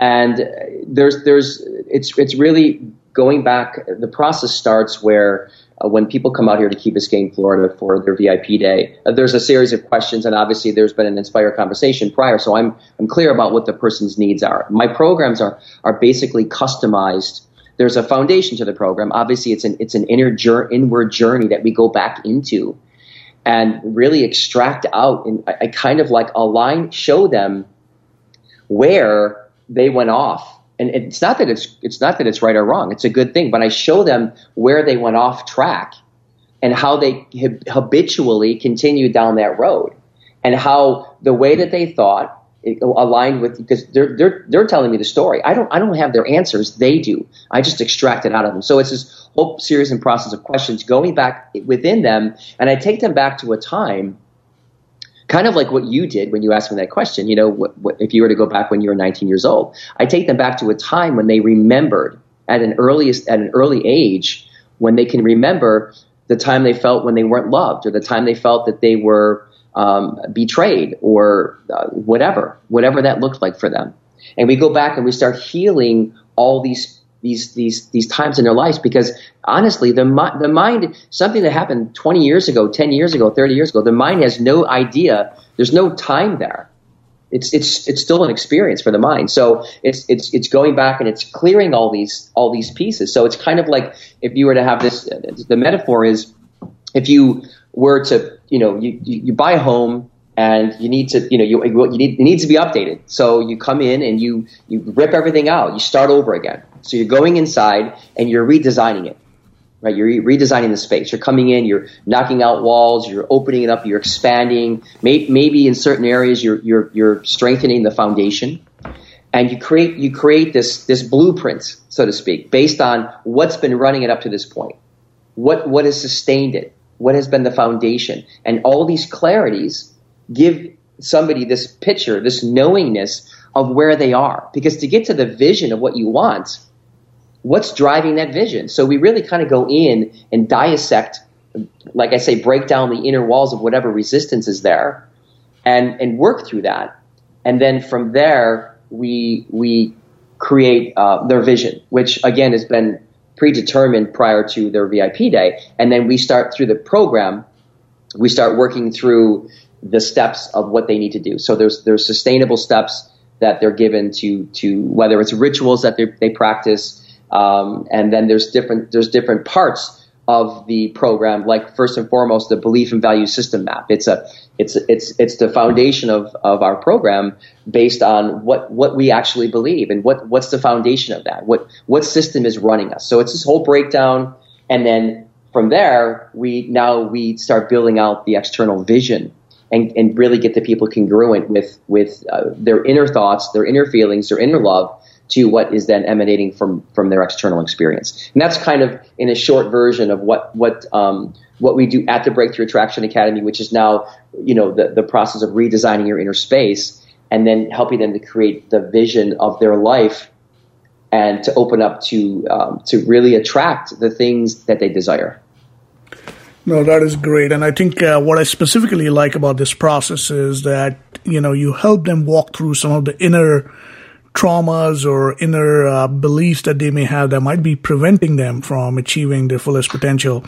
And there's, there's, it's, it's really going back. The process starts where uh, when people come out here to Key Biscayne, Florida for their VIP day, uh, there's a series of questions, and obviously there's been an inspired conversation prior, so I'm I'm clear about what the person's needs are. My programs are are basically customized there's a foundation to the program. Obviously, it's an it's an inner inward journey that we go back into and really extract out and I, I kind of like align, show them where they went off. And it's not that it's it's not that it's right or wrong. It's a good thing, but I show them where they went off track and how they habitually continued down that road and how the way that they thought aligned with because they're they're they're telling me the story. I don't I don't have their answers. They do. I just extract it out of them. So it's this whole series and process of questions going back within them, and I take them back to a time, kind of like what you did when you asked me that question. You know, what, what, if you were to go back when you were 19 years old, I take them back to a time when they remembered at an earliest at an early age when they can remember the time they felt when they weren't loved or the time they felt that they were um, betrayed or uh, whatever, whatever that looked like for them. And we go back and we start healing all these these these these times in their lives because honestly, the the mind something that happened 20 years ago, 10 years ago, 30 years ago, the mind has no idea. There's no time there. It's it's it's still an experience for the mind. So it's it's it's going back and it's clearing all these all these pieces. So it's kind of like if you were to have this. The metaphor is if you were to you know, you, you, you buy a home and you need to, you know, you, you need, it needs to be updated. So you come in and you, you rip everything out. You start over again. So you're going inside and you're redesigning it, right? You're redesigning the space. You're coming in, you're knocking out walls, you're opening it up, you're expanding. Maybe, maybe in certain areas you're, you're, you're strengthening the foundation. And you create, you create this, this blueprint, so to speak, based on what's been running it up to this point. What, what has sustained it? what has been the foundation. And all these clarities give somebody this picture, this knowingness of where they are. Because to get to the vision of what you want, what's driving that vision? So we really kind of go in and dissect, like I say, break down the inner walls of whatever resistance is there and, and work through that. And then from there, we, we create uh, their vision, which again has been predetermined prior to their VIP day. And then we start through the program, we start working through the steps of what they need to do. So there's, there's sustainable steps that they're given to, to whether it's rituals that they practice, um, and then there's different, there's different parts of the program, like first and foremost, the belief and value system map. It's a, it's, it's, it's the foundation of, of our program based on what, what we actually believe and what, what's the foundation of that? What, what system is running us? So it's this whole breakdown. And then from there, we, now we start building out the external vision and, and really get the people congruent with, with uh, their inner thoughts, their inner feelings, their inner love, to what is then emanating from from their external experience. And that's kind of in a short version of what what um, what we do at the Breakthrough Attraction Academy, which is now you know the the process of redesigning your inner space and then helping them to create the vision of their life and to open up to um, to really attract the things that they desire. No, that is great. And I think uh, what I specifically like about this process is that, you know, you help them walk through some of the inner traumas or inner uh, beliefs that they may have that might be preventing them from achieving their fullest potential.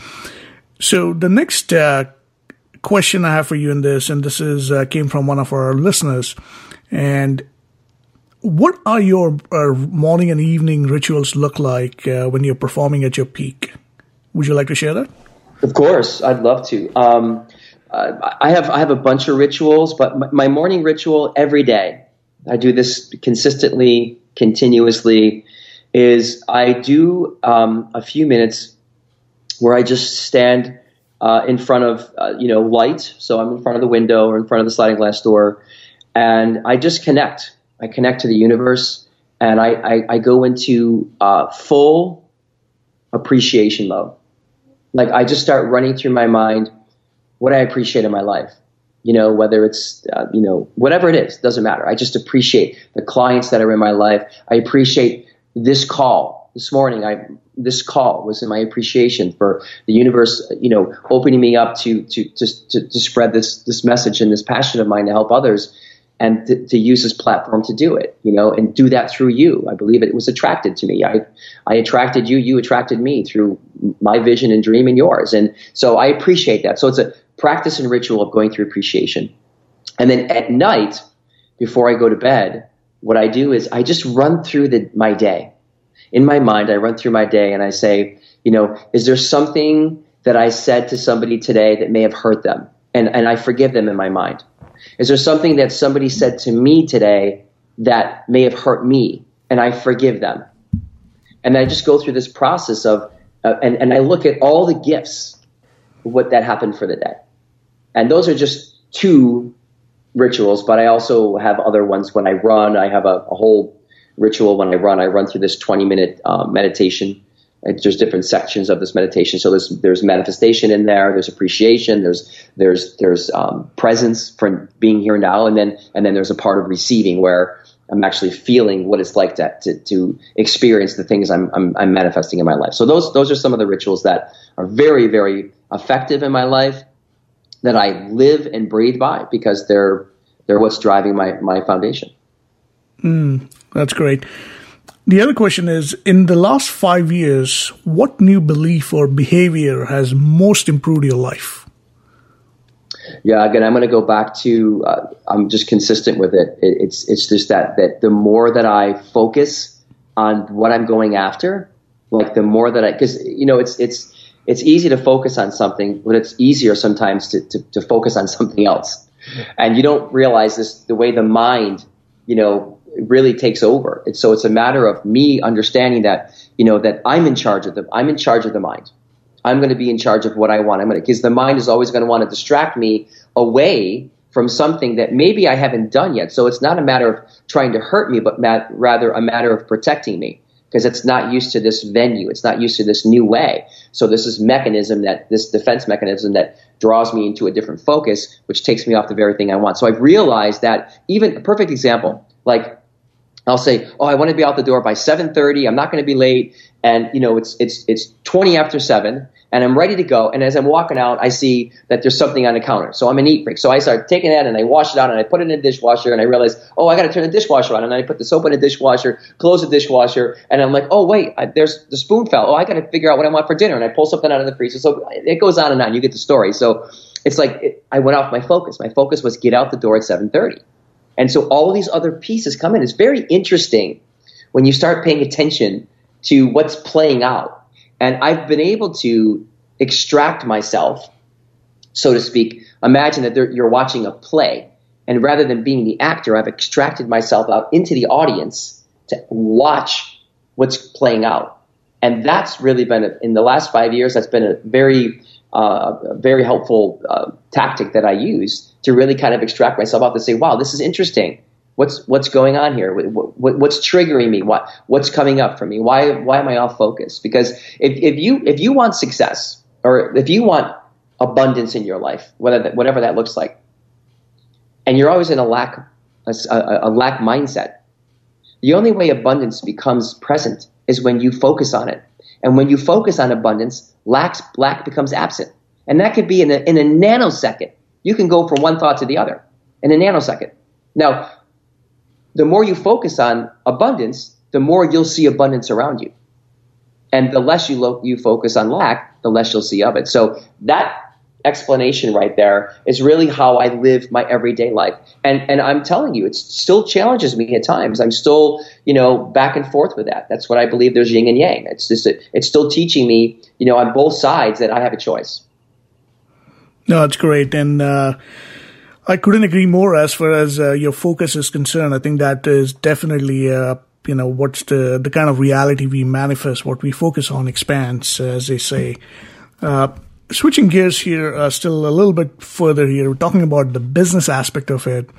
So the next uh, question I have for you in this, and this is uh, came from one of our listeners, and what are your uh, morning and evening rituals look like uh, when you're performing at your peak? Would you like to share that? Of course, I'd love to. Um, I have I have a bunch of rituals, but my morning ritual every day, I do this consistently, continuously, is I do um, a few minutes where I just stand uh, in front of uh, you know light, so I'm in front of the window or in front of the sliding glass door, and I just connect. I connect to the universe, and I I, I go into uh, full appreciation mode like I just start running through my mind what I appreciate in my life. You know, whether it's, uh, you know, whatever it is, doesn't matter. I just appreciate the clients that are in my life. I appreciate this call this morning. I, this call was in my appreciation for the universe, you know, opening me up to, to, to, to, to spread this, this message and this passion of mine to help others and to, to, use this platform to do it, you know, and do that through you. I believe it was attracted to me. I, I attracted you, you attracted me through my vision and dream and yours. And so I appreciate that. So it's a practice and ritual of going through appreciation. And then at night, before I go to bed, what I do is I just run through the, my day. In my mind, I run through my day and I say, you know, is there something that I said to somebody today that may have hurt them? And, and I forgive them in my mind is there something that somebody said to me today that may have hurt me and I forgive them? And I just go through this process of, uh, and, and I look at all the gifts, what that happened for the day. And those are just two rituals, but I also have other ones when I run. I have a, a whole ritual when I run. I run through this 20 minute uh, meditation there's different sections of this meditation. So there's there's manifestation in there. There's appreciation. There's there's there's um, presence from being here now, and then and then there's a part of receiving where I'm actually feeling what it's like to to, to experience the things I'm, I'm, I'm manifesting in my life. So those those are some of the rituals that are very very effective in my life that I live and breathe by because they're they're what's driving my my foundation. Mm, that's great. The other question is in the last five years, what new belief or behavior has most improved your life? Yeah, again, I'm going to go back to uh, I'm just consistent with it. it. It's it's just that that the more that I focus on what I'm going after, like the more that I because you know it's it's it's easy to focus on something, but it's easier sometimes to, to, to focus on something else, and you don't realize this the way the mind you know really takes over. And so it's a matter of me understanding that, you know, that I'm in charge of the, I'm in charge of the mind. I'm going to be in charge of what I want. I'm going to, because the mind is always going to want to distract me away from something that maybe I haven't done yet. So it's not a matter of trying to hurt me, but mat- rather a matter of protecting me because it's not used to this venue. It's not used to this new way. So this is mechanism that this defense mechanism that draws me into a different focus, which takes me off the very thing I want. So I've realized that even a perfect example, like I'll say, "Oh, I want to be out the door by 7:30. I'm not going to be late." And you know, it's it's it's 20 after 7, and I'm ready to go. And as I'm walking out, I see that there's something on the counter. So I'm an eat break. So I start taking that and I wash it out and I put it in the dishwasher and I realize, "Oh, I got to turn the dishwasher on." And I put the soap in the dishwasher, close the dishwasher, and I'm like, "Oh, wait, I, there's the spoon fell. Oh, I got to figure out what I want for dinner." And I pull something out of the freezer. So it goes on and on. You get the story. So it's like it, I went off my focus. My focus was get out the door at 7:30. And so all these other pieces come in. It's very interesting when you start paying attention to what's playing out. And I've been able to extract myself, so to speak. Imagine that you're watching a play, and rather than being the actor, I've extracted myself out into the audience to watch what's playing out. And that's really been, in the last five years, that's been a very, uh, a very helpful uh, tactic that I use to really kind of extract myself out to say, wow, this is interesting. What's what's going on here? What, what's triggering me? What what's coming up for me? Why why am I off focus? Because if, if you if you want success or if you want abundance in your life, whether that, whatever that looks like, and you're always in a lack a, a lack mindset, the only way abundance becomes present is when you focus on it. And when you focus on abundance, lack lack becomes absent. And that could be in a, in a nanosecond. You can go from one thought to the other in a nanosecond. Now, the more you focus on abundance, the more you'll see abundance around you. And the less you, lo- you focus on lack, the less you'll see of it. So that explanation right there is really how I live my everyday life. And and I'm telling you, it still challenges me at times. I'm still, you know, back and forth with that. That's what I believe there's yin and yang. It's just it's still teaching me, you know, on both sides that I have a choice. No, that's great. And uh, I couldn't agree more as far as uh, your focus is concerned. I think that is definitely uh, you know what's the the kind of reality we manifest, what we focus on expands, as they say. Uh, switching gears here, uh, still a little bit further here, we're talking about the business aspect of it.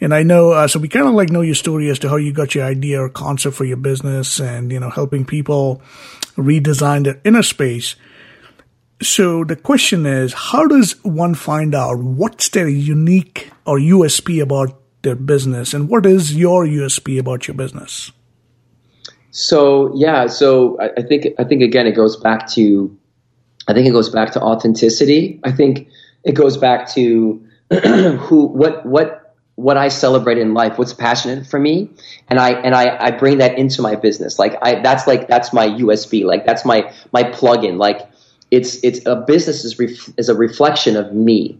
And I know, uh, so we kind of like know your story as to how you got your idea or concept for your business and, you know, helping people redesign their inner space. So the question is, how does one find out what's their unique or USP about their business and what is your USP about your business? So yeah, so I, I think I think again it goes back to I think it goes back to authenticity. I think it goes back to who, what, what, what I celebrate in life, what's passionate for me, and I and I, I bring that into my business. Like I, that's like that's my USB. Like that's my my plug-in. Like it's it's a business is ref, is a reflection of me.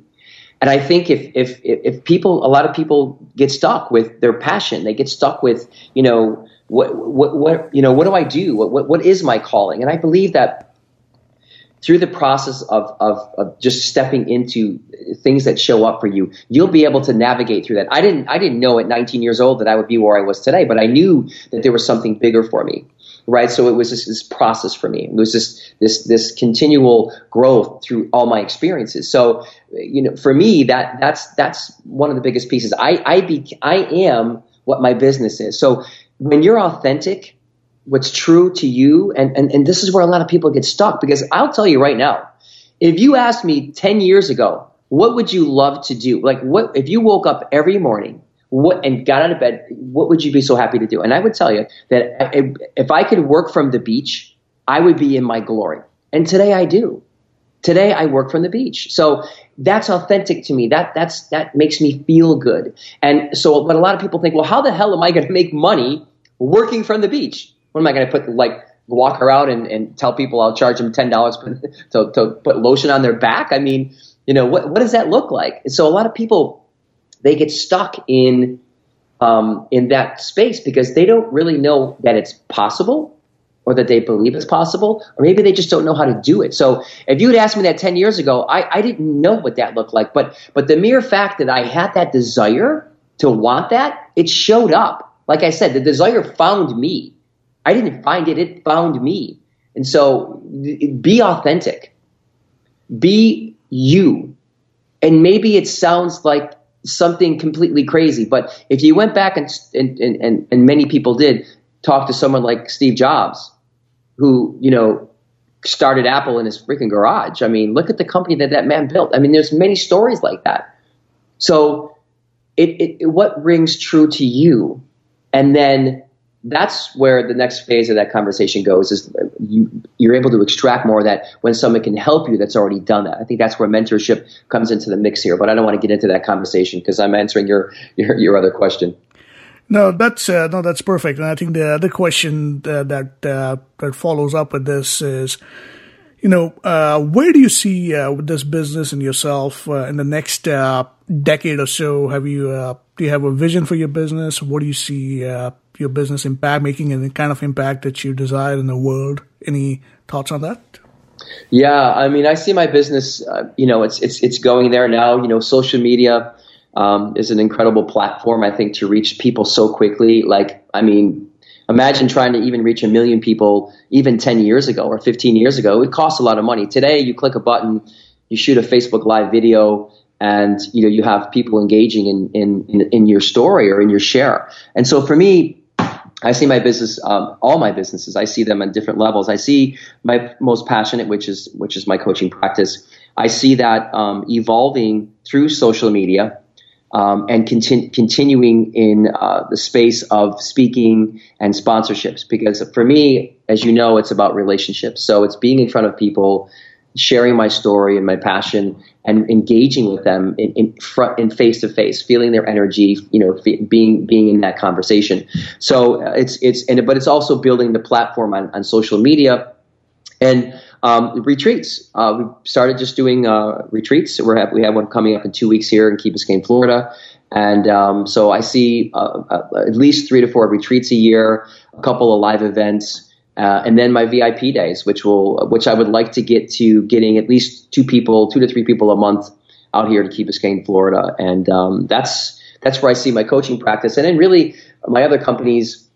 And I think if, if if people, a lot of people get stuck with their passion. They get stuck with you know what what what you know what do I do? What what, what is my calling? And I believe that through the process of, of, of, just stepping into things that show up for you, you'll be able to navigate through that. I didn't, I didn't know at 19 years old that I would be where I was today, but I knew that there was something bigger for me, right? So it was this, this process for me. It was this, this, this continual growth through all my experiences. So, you know, for me, that, that's, that's one of the biggest pieces. I, I be, I am what my business is. So when you're authentic, what's true to you. And, and, and this is where a lot of people get stuck because I'll tell you right now, if you asked me 10 years ago, what would you love to do? Like what, if you woke up every morning, what, and got out of bed, what would you be so happy to do? And I would tell you that if, I could work from the beach, I would be in my glory. And today I do. Today I work from the beach. So that's authentic to me. That that's that makes me feel good. And so but a lot of people think, well, how the hell am I going to make money working from the beach? What am I going to put like walk around and, and tell people I'll charge them ten dollars to, to put lotion on their back? I mean, you know, what what does that look like? so a lot of people they get stuck in um, in that space because they don't really know that it's possible or that they believe it's possible, or maybe they just don't know how to do it. So if you had asked me that 10 years ago, I, I didn't know what that looked like. But, but the mere fact that I had that desire to want that, it showed up. Like I said, the desire found me. I didn't find it, it found me. And so be authentic, be you. And maybe it sounds like something completely crazy, but if you went back and, and, and, and many people did talk to someone like Steve Jobs, who, you know, started Apple in his freaking garage. I mean, look at the company that that man built. I mean, there's many stories like that. So it, it, what rings true to you? And then that's where the next phase of that conversation goes is you, you're able to extract more of that when someone can help you that's already done that. I think that's where mentorship comes into the mix here, but I don't want to get into that conversation because I'm answering your, your, your other question. No, that's uh, no, that's perfect. And I think the other question uh, that uh, that follows up with this is, you know, uh, where do you see uh, this business and yourself uh, in the next decade or so? Have you do you have a vision for your business? What do you see your business impact, making and the kind of impact that you desire in the world. Any thoughts on that? Yeah, I mean, I see my business. Uh, you know, it's it's it's going there now. You know, social media um, is an incredible platform. I think to reach people so quickly. Like, I mean, imagine trying to even reach a million people even 10 years ago or 15 years ago. It costs a lot of money. Today, you click a button, you shoot a Facebook Live video, and you know you have people engaging in in in, in your story or in your share. And so for me, I see my business, um, all my businesses. I see them on different levels. I see my most passionate, which is which is my coaching practice. I see that um, evolving through social media um, and continu- continuing in uh, the space of speaking and sponsorships. Because for me, as you know, it's about relationships. So it's being in front of people, sharing my story and my passion and engaging with them in, in front in face to face, feeling their energy, you know, f- being being in that conversation. So uh, it's it's and but it's also building the platform on, on social media and um, retreats. Uh, we started just doing uh, retreats. We have we have one coming up in two weeks here in Key Biscayne, Florida. And um, so I see uh, uh at least three to four retreats a year, a couple of live events, uh, and then my VIP days, which will, which I would like to get to getting at least two people, two to three people a month out here to Key Biscayne, Florida, and um, that's that's where I see my coaching practice. And then really, my other companies,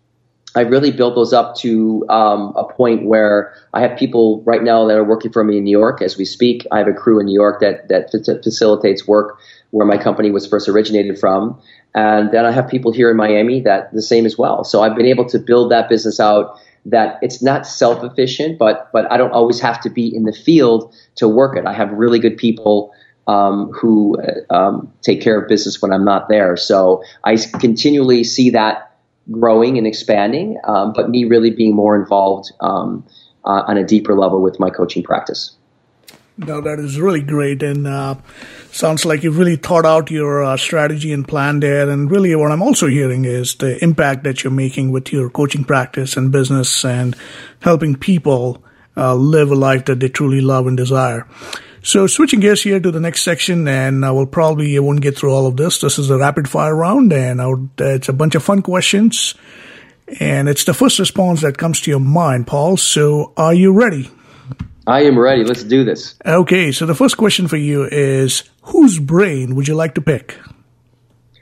I really built those up to um, a point where I have people right now that are working for me in New York as we speak. I have a crew in New York that that facilitates work where my company was first originated from. And then I have people here in Miami that the same as well. So I've been able to build that business out that it's not self efficient, but but I don't always have to be in the field to work it. I have really good people um, who uh, um, take care of business when I'm not there. So I continually see that growing and expanding, um, but me really being more involved um, uh, on a deeper level with my coaching practice. No, that is really great, and uh, sounds like you've really thought out your uh, strategy and plan there. And really, what I'm also hearing is the impact that you're making with your coaching practice and business, and helping people uh, live a life that they truly love and desire. So, switching gears here to the next section, and I will probably I won't get through all of this. This is a rapid fire round, and would, it's a bunch of fun questions, and it's the first response that comes to your mind, Paul. So, are you ready? I am ready. Let's do this. Okay, so the first question for you is whose brain would you like to pick?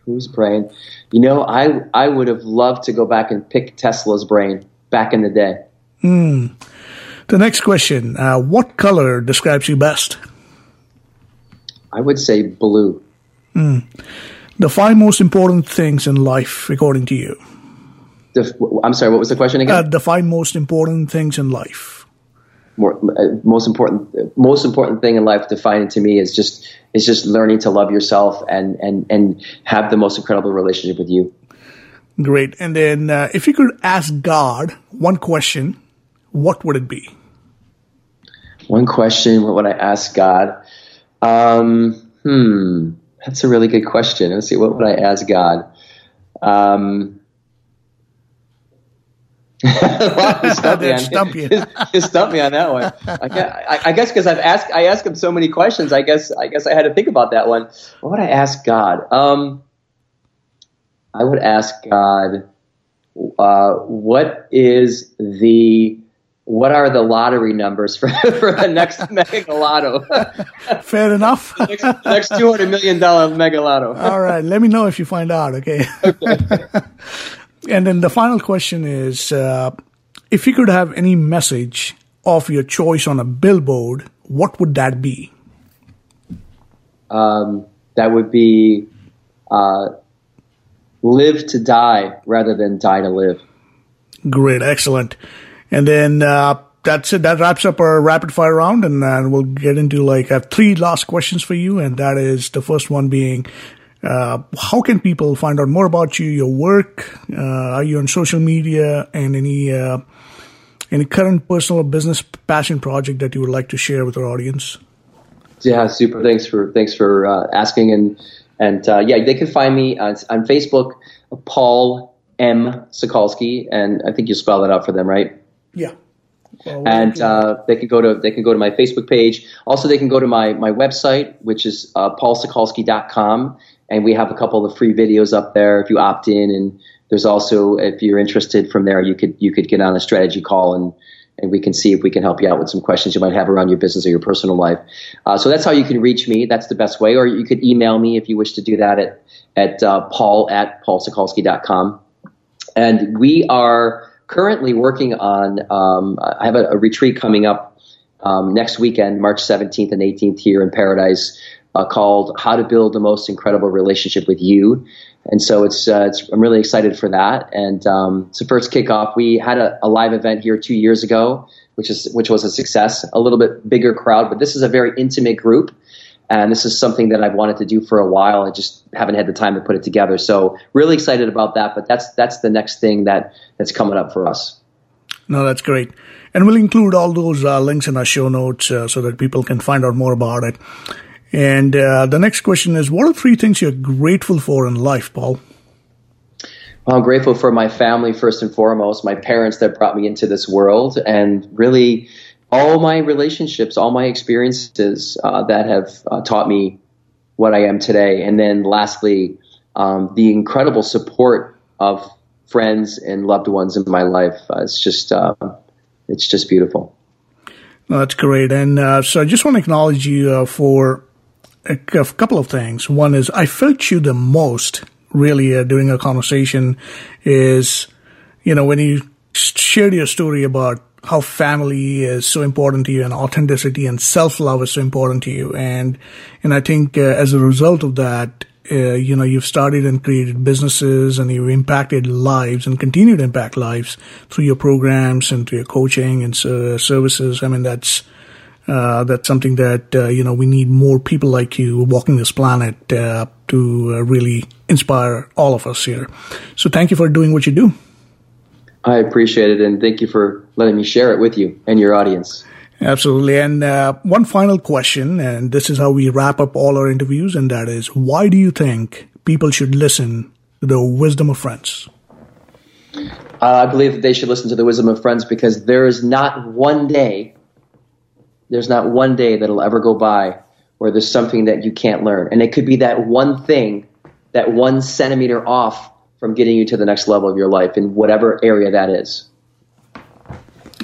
Whose brain? You know, I I would have loved to go back and pick Tesla's brain back in the day. Hmm. The next question: uh, What color describes you best? I would say blue. Hmm. The five most important things in life, according to you. The, I'm sorry. What was the question again? Uh, the five most important things in life more, uh, most important most important thing in life defining to me is just is just learning to love yourself and and and have the most incredible relationship with you. Great. And then, uh, if you could ask God one question, what would it be? One question. What would I ask God? Um, hmm. That's a really good question. Let's see. What would I ask God? Um, stump, me stump you. stump me on that one. I, I guess because I've asked, I asked him so many questions. I guess, I guess I had to think about that one. What would I ask God? Um, I would ask God, uh, what is the, what are the lottery numbers for, for the next mega lotto? Fair enough. the next, the next two hundred million dollar mega lotto. All right, let me know if you find out. Okay. okay. And then the final question is uh, if you could have any message of your choice on a billboard, what would that be? Um, that would be uh, live to die rather than die to live. Great, excellent. And then uh, that's it. That wraps up our rapid fire round, and uh, we'll get into like I have three last questions for you, and that is the first one being uh, how can people find out more about you, your work? Uh, are you on social media and any uh, any current personal or business passion project that you would like to share with our audience? Yeah, super. Thanks for thanks for uh, asking and and uh, yeah, they can find me on, on Facebook, Paul M Sokolski, and I think you spell that out for them, right? Yeah. Well, and uh, they can go to they can go to my Facebook page. Also, they can go to my my website, which is uh, paulsokolski.com, and we have a couple of free videos up there if you opt in. And there's also, if you're interested from there, you could you could get on a strategy call and and we can see if we can help you out with some questions you might have around your business or your personal life. Uh, so that's how you can reach me. That's the best way. Or you could email me if you wish to do that at at uh, paul at paulsokolski.com. And we are currently working on. Um, I have a, a retreat coming up um, next weekend, March 17th and 18th here in Paradise uh, called "How to Build the Most Incredible Relationship with You." And so it's, uh, it's I'm really excited for that. And um, the first kickoff. We had a, a, live event here two years ago, which is which was a success. A little bit bigger crowd, but this is a very intimate group. And this is something that I've wanted to do for a while. I just haven't had the time to put it together. So really excited about that. But that's that's the next thing that that's coming up for us. No, that's great. And we'll include all those uh, links in our show notes uh, so that people can find out more about it. And uh, the next question is What are three things you're grateful for in life, Paul? Well, I'm grateful for my family, first and foremost, my parents that brought me into this world, and really all my relationships, all my experiences uh, that have uh, taught me what I am today. And then lastly, um, the incredible support of friends and loved ones in my life. Uh, it's just, uh, it's just beautiful. that's great. And uh, so I just want to acknowledge you uh, for a, couple of things. One is I felt you the most really uh, during a conversation is, you know, when you shared your story about how family is so important to you and authenticity and self-love is so important to you. And, and I think uh, as a result of that, uh, you know, you've started and created businesses and you've impacted lives and continued to impact lives through your programs and through your coaching and services. I mean, that's, uh, that's something that, uh, you know, we need more people like you walking this planet, uh, to uh, really inspire all of us here. So thank you for doing what you do. I appreciate it. And thank you for letting me share it with you and your audience. Absolutely. And uh, one final question, and this is how we wrap up all our interviews, and that is why do you think people should listen to the wisdom of friends? Uh, I believe that they should listen to the wisdom of friends because there is not one day, there's not one day that'll ever go by where there's something that you can't learn. And it could be that one thing, that one centimeter off from getting you to the next level of your life in whatever area that is.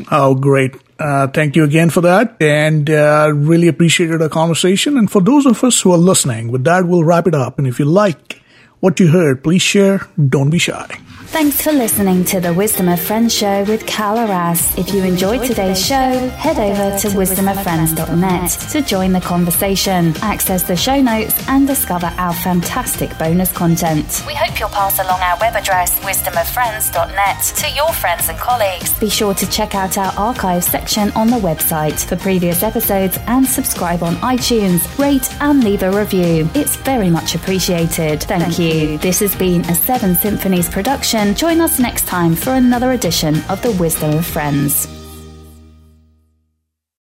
Oh, great. Uh, thank you again for that and uh, really appreciated our conversation. And for those of us who are listening, with that, we'll wrap it up. And if you like what you heard, please share. Don't be shy. Thanks for listening to the Wisdom of Friends show with Cal Arras. If you enjoyed today's show, head over to wisdomoffriends.net to join the conversation, access the show notes, and discover our fantastic bonus content. We hope you'll pass along our web address, wisdomoffriends.net, to your friends and colleagues. Be sure to check out our archive section on the website for previous episodes and subscribe on iTunes, rate, and leave a review. It's very much appreciated. Thank, Thank you. you. This has been a Seven Symphonies production Join us next time for another edition of The Wisdom of Friends.